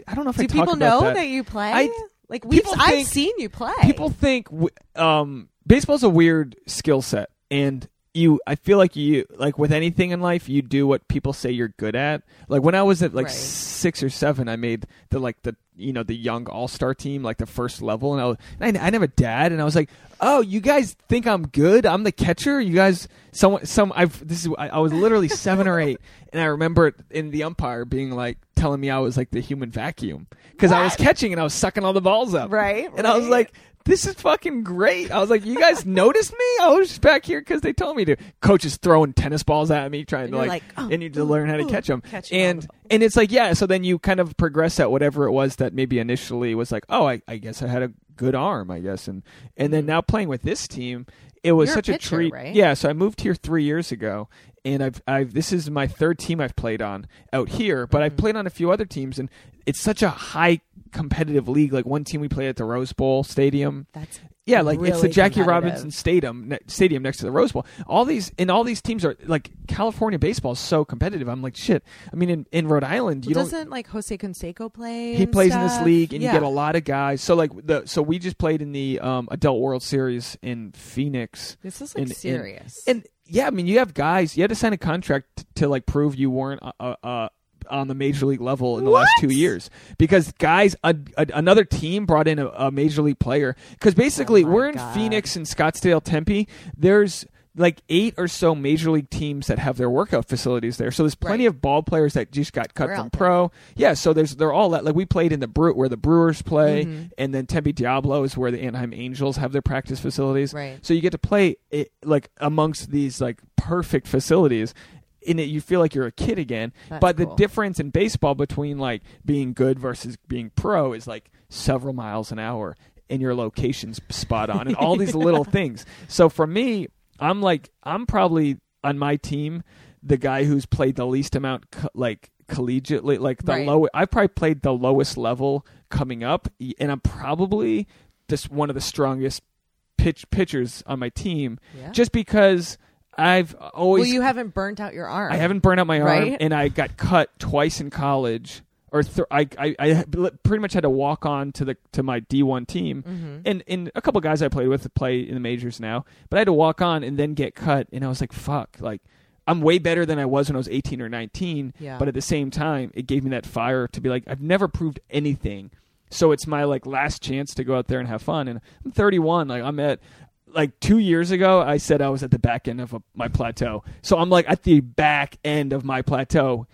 I don't know if I Do talk people know that. that, you play? I- like we've, people I've seen you play. people think um, baseball's a weird skill set, and you. I feel like you like with anything in life, you do what people say you're good at. Like when I was at like Right. six or seven, I made the like the you know the young all star team, like the first level, and I was, and I, I a dad, and I was like, oh, you guys think I'm good? I'm the catcher. You guys, someone, some. I've this is. I, I was literally <laughs> seven or eight, and I remember in the umpire being like telling me I was like the human vacuum because I was catching and I was sucking all the balls up, Right, And I was like this is fucking great. I was like, you guys noticed me? I was just back here because they told me to. Coach is throwing tennis balls at me, trying And to like, like, oh, I need to learn how to catch them. catch and the- and it's like, yeah. So then you kind of progress at whatever it was that maybe initially was like, oh, I, I guess I had a good arm, I guess, and and then now playing with this team, it was Mm-hmm. You're such a, pitcher, treat. right? Yeah. So I moved here three years ago, and I've I've this is my third team I've played on out here, but Mm-hmm. I've played on a few other teams, and it's such a high competitive league. Like one team we played at the Rose Bowl Stadium. That's Yeah, like it's the Jackie. Robinson Stadium ne- Stadium next to the Rose Bowl. All these and all these teams are like California baseball is so competitive. I'm like shit. I mean, in, in Rhode Island, you well, don't. doesn't like Jose Canseco play? He plays in this league, and yeah. you get a lot of guys. So like the so we just played in the um, Adult World Series in Phoenix. This is like and- and- serious. And yeah, I mean, you have guys. You had to sign a contract t- to like prove you weren't uh, uh, uh, on the major league level in the last two years because guys, a, a, another team brought in a, a major league player. Because basically, Oh we're in God. Phoenix and Scottsdale, Tempe. There's like eight or so major league teams that have their workout facilities there. So there's plenty Right. of ball players that just got cut We're from pro. Yeah, so there's they're all that like we played in the Brew where the Brewers play, Mm-hmm. and then Tempe Diablo is where the Anaheim Angels have their practice facilities. Right. So you get to play it, like amongst these like perfect facilities. In it, you feel like you're a kid again. That's but the cool. difference in baseball between like being good versus being pro is like several miles an hour, and your location's spot on, and all these <laughs> little things. So for me, I'm like I'm probably on my team the guy who's played the least amount co- like collegiately like the Right. low I've probably played the lowest level coming up and I'm probably just one of the strongest pitch pitchers on my team Yeah. just because I've always well, you haven't burnt out your arm. I haven't burnt out my arm Right? and I got cut twice in college or th- I, I I pretty much had to walk on to the to my D1 team. Mm-hmm. and and a couple guys I played with play in the majors now but I had to walk on and then get cut. And I was like fuck like I'm way better than I was when I was 18 or 19 Yeah. but at the same time it gave me that fire to be like I've never proved anything. So it's my like last chance to go out there and have fun. And I'm 31 like I'm at like two years ago i said i was at the back end of a, my plateau. So i'm like at the back end of my plateau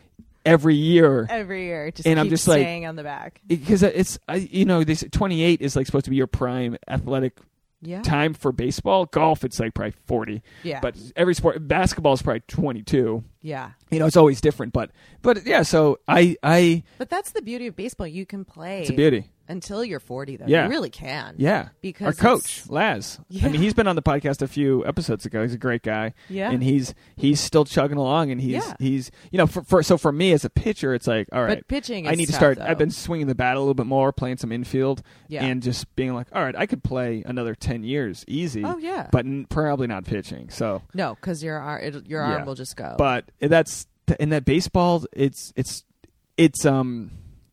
every year every year. Just And I'm keep just like- staying on the back. because it's I, you know this 28 is like supposed to be your prime athletic Yeah. time for baseball golf it's like probably 40 Yeah. but every sport basketball is probably 22 yeah. you know it's always different but but yeah so i i But that's the beauty of baseball. You can play it's a beauty until you're 40, though. Yeah. You really can. Yeah, Because our coach Laz. I mean, he's been on the podcast a few episodes ago. He's a great guy. Yeah. and he's he's still chugging along, and he's Yeah. he's you know for, for so for me as a pitcher, it's like all right, But pitching I need to start. though. I've been swinging the bat a little bit more, playing some infield, Yeah. and just being like, all right, I could play another ten years easy. Oh, yeah. but n- probably not pitching. So, No, because your, ar- it, your Yeah. arm will just go. but that's in that baseball. It's it's it's um.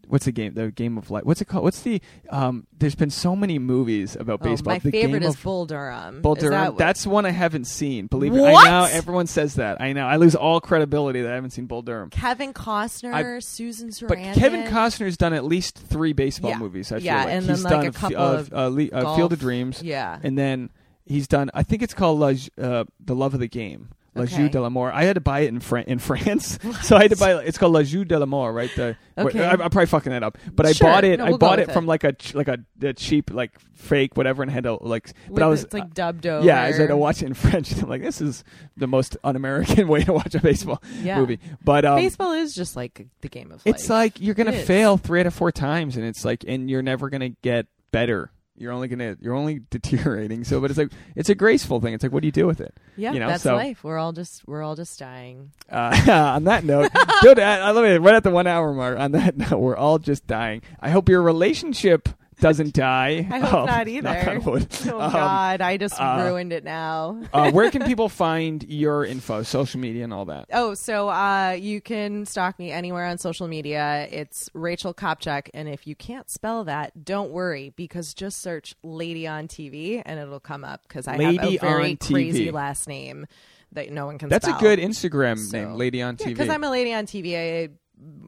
What's the game? The game of life. What's it called? What's the um? There's been so many movies about Oh, baseball. my the favorite game is of, Bull Durham. Bull Is Durham. that That's one I haven't seen. Believe it. What? I know everyone says that. I know. I lose all credibility that I haven't seen Bull Durham. Kevin Costner, I- Susan Sarandon. But Kevin Costner's done at least three baseball Yeah. movies. I feel Yeah, like and then, he's like, done a f- couple uh, of uh, uh. Field of Dreams, Yeah. and then he's done. I think it's called La, uh, the Love of the Game. La Okay. Jeu de l'Amour. I had to buy it in, Fran- in France, <laughs> so I had to buy. It's called La Jeu de la l'Amour, right? The Okay. I, am probably fucking that up, but I Sure. bought it. No, I we'll go bought it from it. like a ch- like a, a cheap like fake whatever, and had to like. But With- I was it's like dubbed over. yeah, I had to watch it in <laughs> French. I'm like, this is the most un-American <laughs> way to watch a baseball Yeah. movie. But um, Baseball is just like the game of life. it's like you're gonna fail three out of four times, and it's like, and you're never gonna get better. You're only gonna, you're only <laughs> deteriorating. So, but it's like, it's a graceful thing. It's like, what do you do with it? yeah, you know, that's so- life. We're all just we're all just dying. Uh, <laughs> on that note, <laughs> dude, I, I love it. Right at the one hour mark. On that note, we're all just dying. I hope your relationship doesn't die. I hope Um, not <laughs> either. Oh Um, God, I just uh, ruined it now. uh, where can <laughs> people find your info, social media, and all that? Oh, so uh, you can stalk me anywhere on social media. It's Rachel Kopczyk, and if you can't spell that, don't worry because just search "Lady on TV" and it'll come up because I Lady have a very crazy last name that no one can. That's spell. a good Instagram So- name, Lady on Yeah, TV. because I'm a lady on TV. I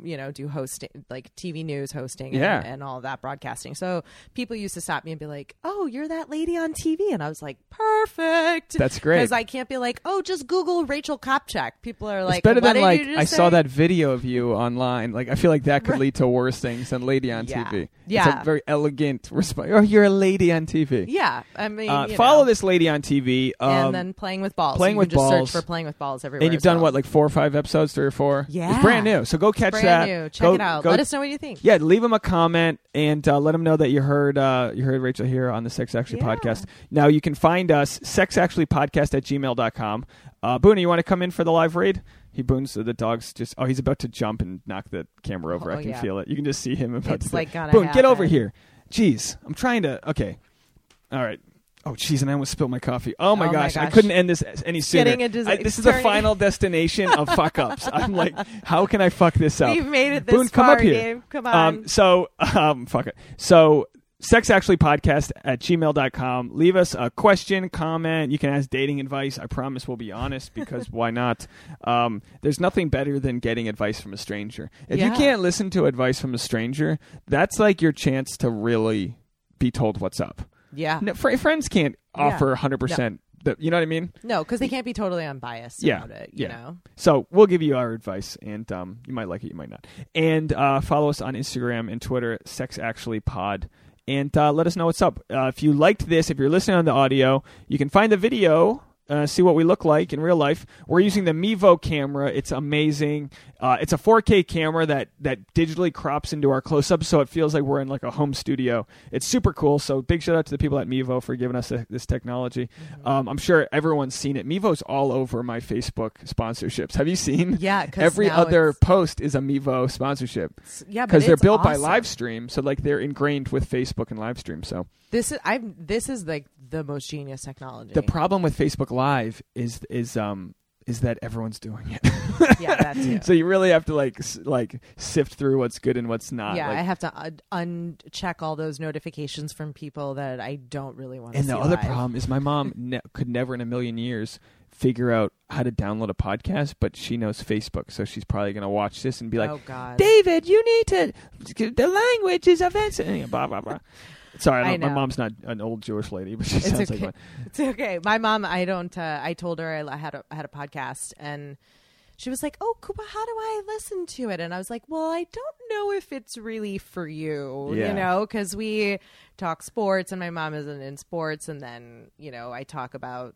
you know, do hosting, like TV news hosting, Yeah. and, and all that broadcasting. So people used to stop me and be like, "Oh, you're that lady on TV," and I was like, "Perfect." That's great. because I can't be like, "Oh, just Google Rachel Kopczyk." People are like, it's better "What than like you just I saw that video of you online. Like I feel like that could lead to worse things than lady on Yeah. TV. It's Yeah. a very elegant response. Oh, you're a lady on TV. Yeah, I mean, Uh, follow know. this lady on TV. Um, and then playing with balls. Playing you with balls. Search for playing with balls everywhere. and you've done well. what, like four or five episodes, three or four? Yeah. it's brand new. So go catch brand that. new. Check Go- it out. go- Let us know what you think. Yeah, leave them a comment and uh, let them know that you heard uh, you heard Rachel here on the Sex Actually Yeah. podcast. Now you can find us sexactuallypodcast at gmail.com. Uh, Boone, you want to come in for the live read? He boons the dog's just oh he's about to jump and knock the camera over. Oh, I can yeah. feel it. You can just see him about It's to like Boone, get over here. Jeez, I'm trying to okay. All right. Oh jeez, and I almost spilled my coffee. Oh my, Oh my gosh, I couldn't end this any sooner. getting into I- this is the final destination of <laughs> fuck ups. I'm like, how can I fuck this up? We've made it this Boone, come up here. Dave. Come on. Um, so, um, fuck it. So, sex actually podcast at gmail.com. Leave us a question, comment. You can ask dating advice. I promise we'll be honest because <laughs> why not? Um, there's nothing better than getting advice from a stranger. If you can't listen to advice from a stranger, that's like your chance to really be told what's up. Yeah. No, fr- friends can't Yeah. offer 100%. The, you know what I mean? No, because they can't be totally unbiased Yeah, about it. You yeah. know. So we'll give you our advice, and um, you might like it, you might not. And uh, follow us on Instagram and Twitter, Sex Actually Pod, and uh, let us know what's up. Uh, if you liked this, if you're listening on the audio, you can find the video. Uh, see what we look like in real life. We're using the Mevo camera. It's amazing. Uh, it's a 4K camera that that digitally crops into our close-up, so it feels like we're in like a home studio. It's super cool. So big shout out to the people at Mevo for giving us uh this technology. Mm-hmm. Um, I'm sure everyone's seen it. Mevo's all over my Facebook sponsorships. Have you seen? Yeah, Every other it's- post is a Mevo sponsorship Yeah, because they're built by awesome. live stream, so like they're ingrained with Facebook and live stream. So This is I'm. This is like the most genius technology. the problem with Facebook Live is is um is that everyone's doing it. yeah, that <laughs> too. so you really have to like s- like sift through what's good and what's not. yeah, like, I have to un- uncheck all those notifications from people that I don't really want to see. and the other live. problem is my mom <laughs> ne- could never in a million years figure out how to download a podcast, but she knows Facebook, so she's probably gonna watch this and be like, oh God, David, you need to. The language is offensive. Blah blah blah. <laughs> Sorry, I I don't, my mom's not an old Jewish lady, but she It's sounds okay. like one. It's okay. My mom, I don't. Uh, I told her I had a I had a podcast, and she was like, "Oh, Koopa, how do I listen to it?" And I was like, "Well, I don't know if it's really for you, Yeah. you know, because we talk sports, and my mom isn't in sports, and then you know I talk about."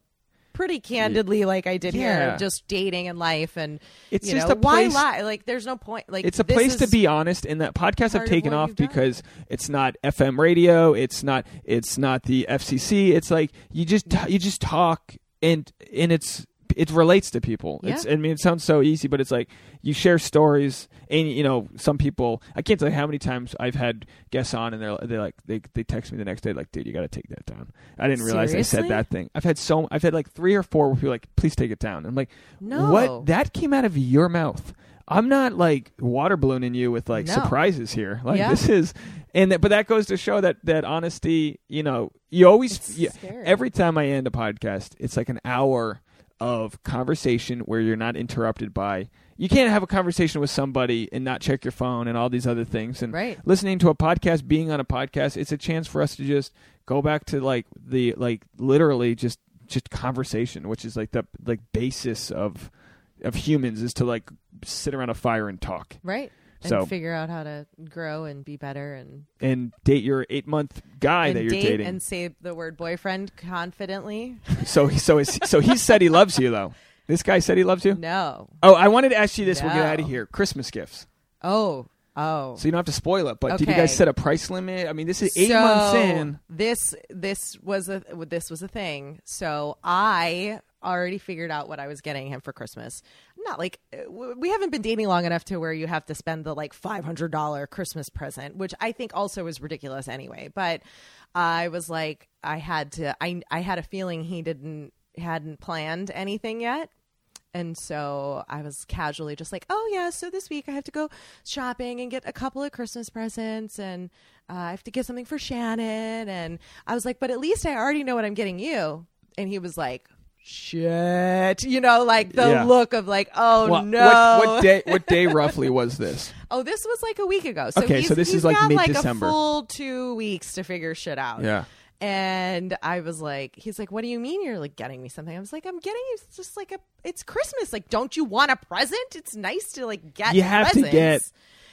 Pretty candidly, like I did Yeah. here, just dating and life, and It's just know, a why place- lie? Like, there's no point. Like, It's a place to be honest, and that podcasts have part of taken off you've done. because it's not FM radio, it's not it's not the FCC. It's like you just you just talk, and and it's it relates to people. It's I mean it sounds so easy, but it's like you share stories, and you know some people. I can't tell you how many times I've had guests on, and they're they like they they text me the next day like, dude, you got to take that down. I didn't realize I said that thing. I've had so I've had like three or four where people are like, please take it down. I'm like, No. what? That came out of your mouth. I'm not like water ballooning you with like No. surprises here. Like Yeah. this is, and that, but that goes to show that that honesty. You know, you always you- every time I end a podcast, it's like an hour of conversation where you're not interrupted by. You can't have a conversation with somebody and not check your phone and all these other things. And Right. listening to a podcast, being on a podcast, it's a chance for us to just go back to like the like literally just just conversation, which is like the like basis of of humans is to like sit around a fire and talk right, and So- figure out how to grow and be better and and date your eight month guy that you're date dating. and say the word boyfriend confidently. <laughs> so so is, so he said he loves you though. This guy said he loves you. No. Oh, I wanted to ask you this. We'll get out of here. Christmas gifts. Oh. Oh. So you don't have to spoil it. But did you guys set a price limit? I mean, this is eight so months in. This this was a this was a thing. So I already figured out what I was getting him for Christmas. Not like uh, we haven't been dating long enough to where you have to spend the like five hundred dollar Christmas present, which I think also is ridiculous anyway. But I was like, I had to. I I had a feeling he didn't hadn't planned anything yet. And so I was casually just like, oh, yeah, so this week I have to go shopping and get a couple of Christmas presents and uh, I have to get something for Shannon. And I was like, but at least I already know what I'm getting you. And he was like, shit, you know, like the Yeah. look of like, oh Well, no. What, what <laughs> day? What day roughly was this? Oh, this was like a week ago. So Okay, so this is, like, got like a mid-December. full two weeks to figure shit out. Yeah. And I was like, he's like, what do you mean you're like getting me something? I was like, I'm getting you just like a, it's Christmas. Like, don't you want a present? It's nice to like get You have to get.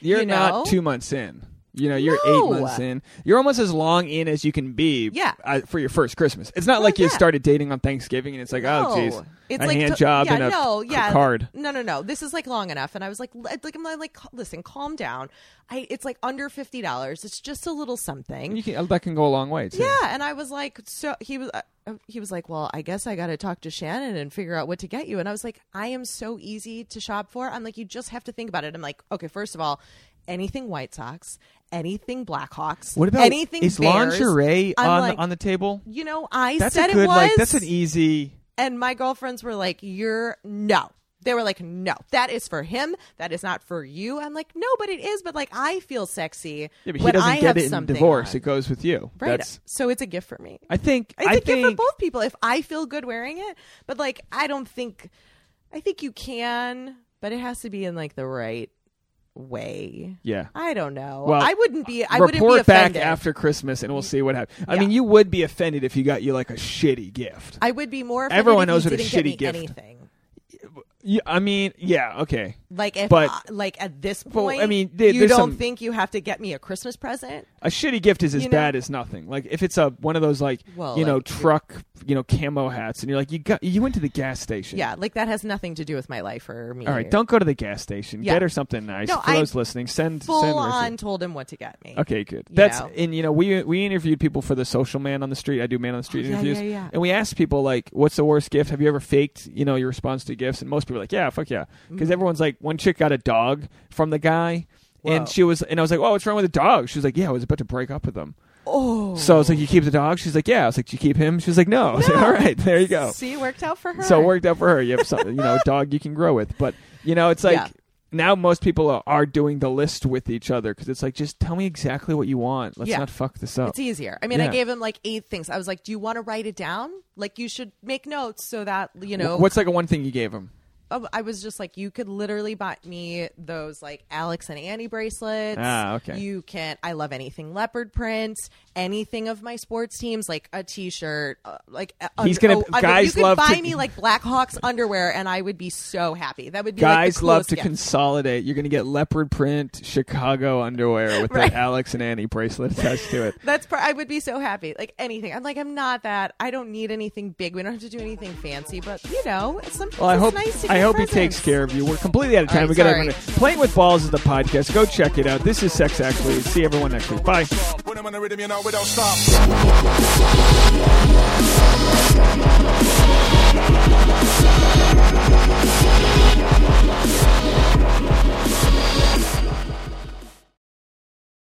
You're you not two months in. You know, you're No. eight months in. You're almost as long in as you can be. Yeah. Uh, for your first Christmas, it's not like you yeah. started dating on Thanksgiving and it's like, oh, It's a like hand to- job yeah, and a no, c- yeah, card. No, no, no. This is like long enough, and I was like, li- like I'm like, listen, calm down. I it's like under fifty dollars. It's just a little something. You can, that can go a long way too. Yeah, and I was like, so he was. Uh, he was like, "Well, I guess I got to talk to Shannon and figure out what to get you." And I was like, "I am so easy to shop for." I'm like, "You just have to think about it." I'm like, "Okay, first of all, anything White Sox, anything Blackhawks, What about anything is Bears." lingerie I'm on like, the, on the table? You know, I That's said a good it was. like. That's an easy. and my girlfriends were like, "You're no." They were like, "No, that is for him. That is not for you." I'm like, "No, but it is." But like, I feel sexy Yeah, but he when doesn't I get have it in something divorce. on. It goes with you. Right. That's. so it's a gift for me. I think. It's I a gift for think. both people if I feel good wearing it. But like, I don't think. I think you can, but it has to be in like the right way. Yeah. I don't know. Well, I wouldn't be. I wouldn't be Report back offended. after Christmas, and we'll see what happens. I Yeah. mean, you would be offended if you got you like a shitty gift. I would be more. Offended Everyone if knows you what a shitty gift- Anything. Yeah, I mean, yeah, okay. Like if, But- I- like at this Well, point, I mean, there- you don't some- think you have to get me a Christmas present? A shitty gift is as You know? bad as nothing. Like if it's a one of those like Well, you know truck you know camo hats, and you're like you got you went to the gas station. Yeah, like that has nothing to do with my life or me. All right, don't go to the gas station. Yeah. Get her something nice. No, For I those listening, send full send on told him what to get me. Okay, good. You That's know? and you know we we interviewed people for the social man on the street. I do man on the street Oh, interviews, yeah, yeah. and we asked people like, "What's the worst gift? Have you ever faked you know your response to gifts?" And most people are like, "Yeah, fuck yeah," because Mm-hmm. everyone's like, one chick got a dog from the guy, Whoa. and she was and I was like, "Oh, what's wrong with the dog?" She was like, "Yeah, I was about to break up with him." Oh, So I was like, "You keep the dog?" She's like, "Yeah." I was like, "Do you keep him?" She was like, "No." I was like, "All right, there you go." <laughs> see, it worked out for her. So it worked out for her. You have some, you know, a dog you can grow with, but you know, it's like Yeah. now most people are, are doing the list with each other because it's like, just tell me exactly what you want. Let's Yeah. not fuck this up. It's easier. I mean, I Yeah. gave him like eight things. I was like, "Do you want to write it down? Like, you should make notes so that you know." What's like a one thing you gave him? Oh, I was just like, you could literally buy me those like Alex and Ani bracelets. Ah, okay. You can. I love anything leopard print, anything of my sports teams, like a T-shirt, uh, like uh, He's gonna- oh, I mean, guys you could love buy to- me like Blackhawks underwear, and I would be so happy. That would be Guys like the love to gift. consolidate. You're going to get leopard print Chicago underwear with <laughs> Right. the Alex and Ani bracelet attached to it. <laughs> That's part. I would be so happy. Like anything. I'm like, I'm not that. I don't need anything big. We don't have to do anything fancy. But you know, it's sometimes Well, I hope nice to I get hope he takes care of you. We're completely out of time. right, we got sorry. to playing with balls is the podcast. Go check it out. This is Sex Actually. See everyone next week. Bye. We don't stop.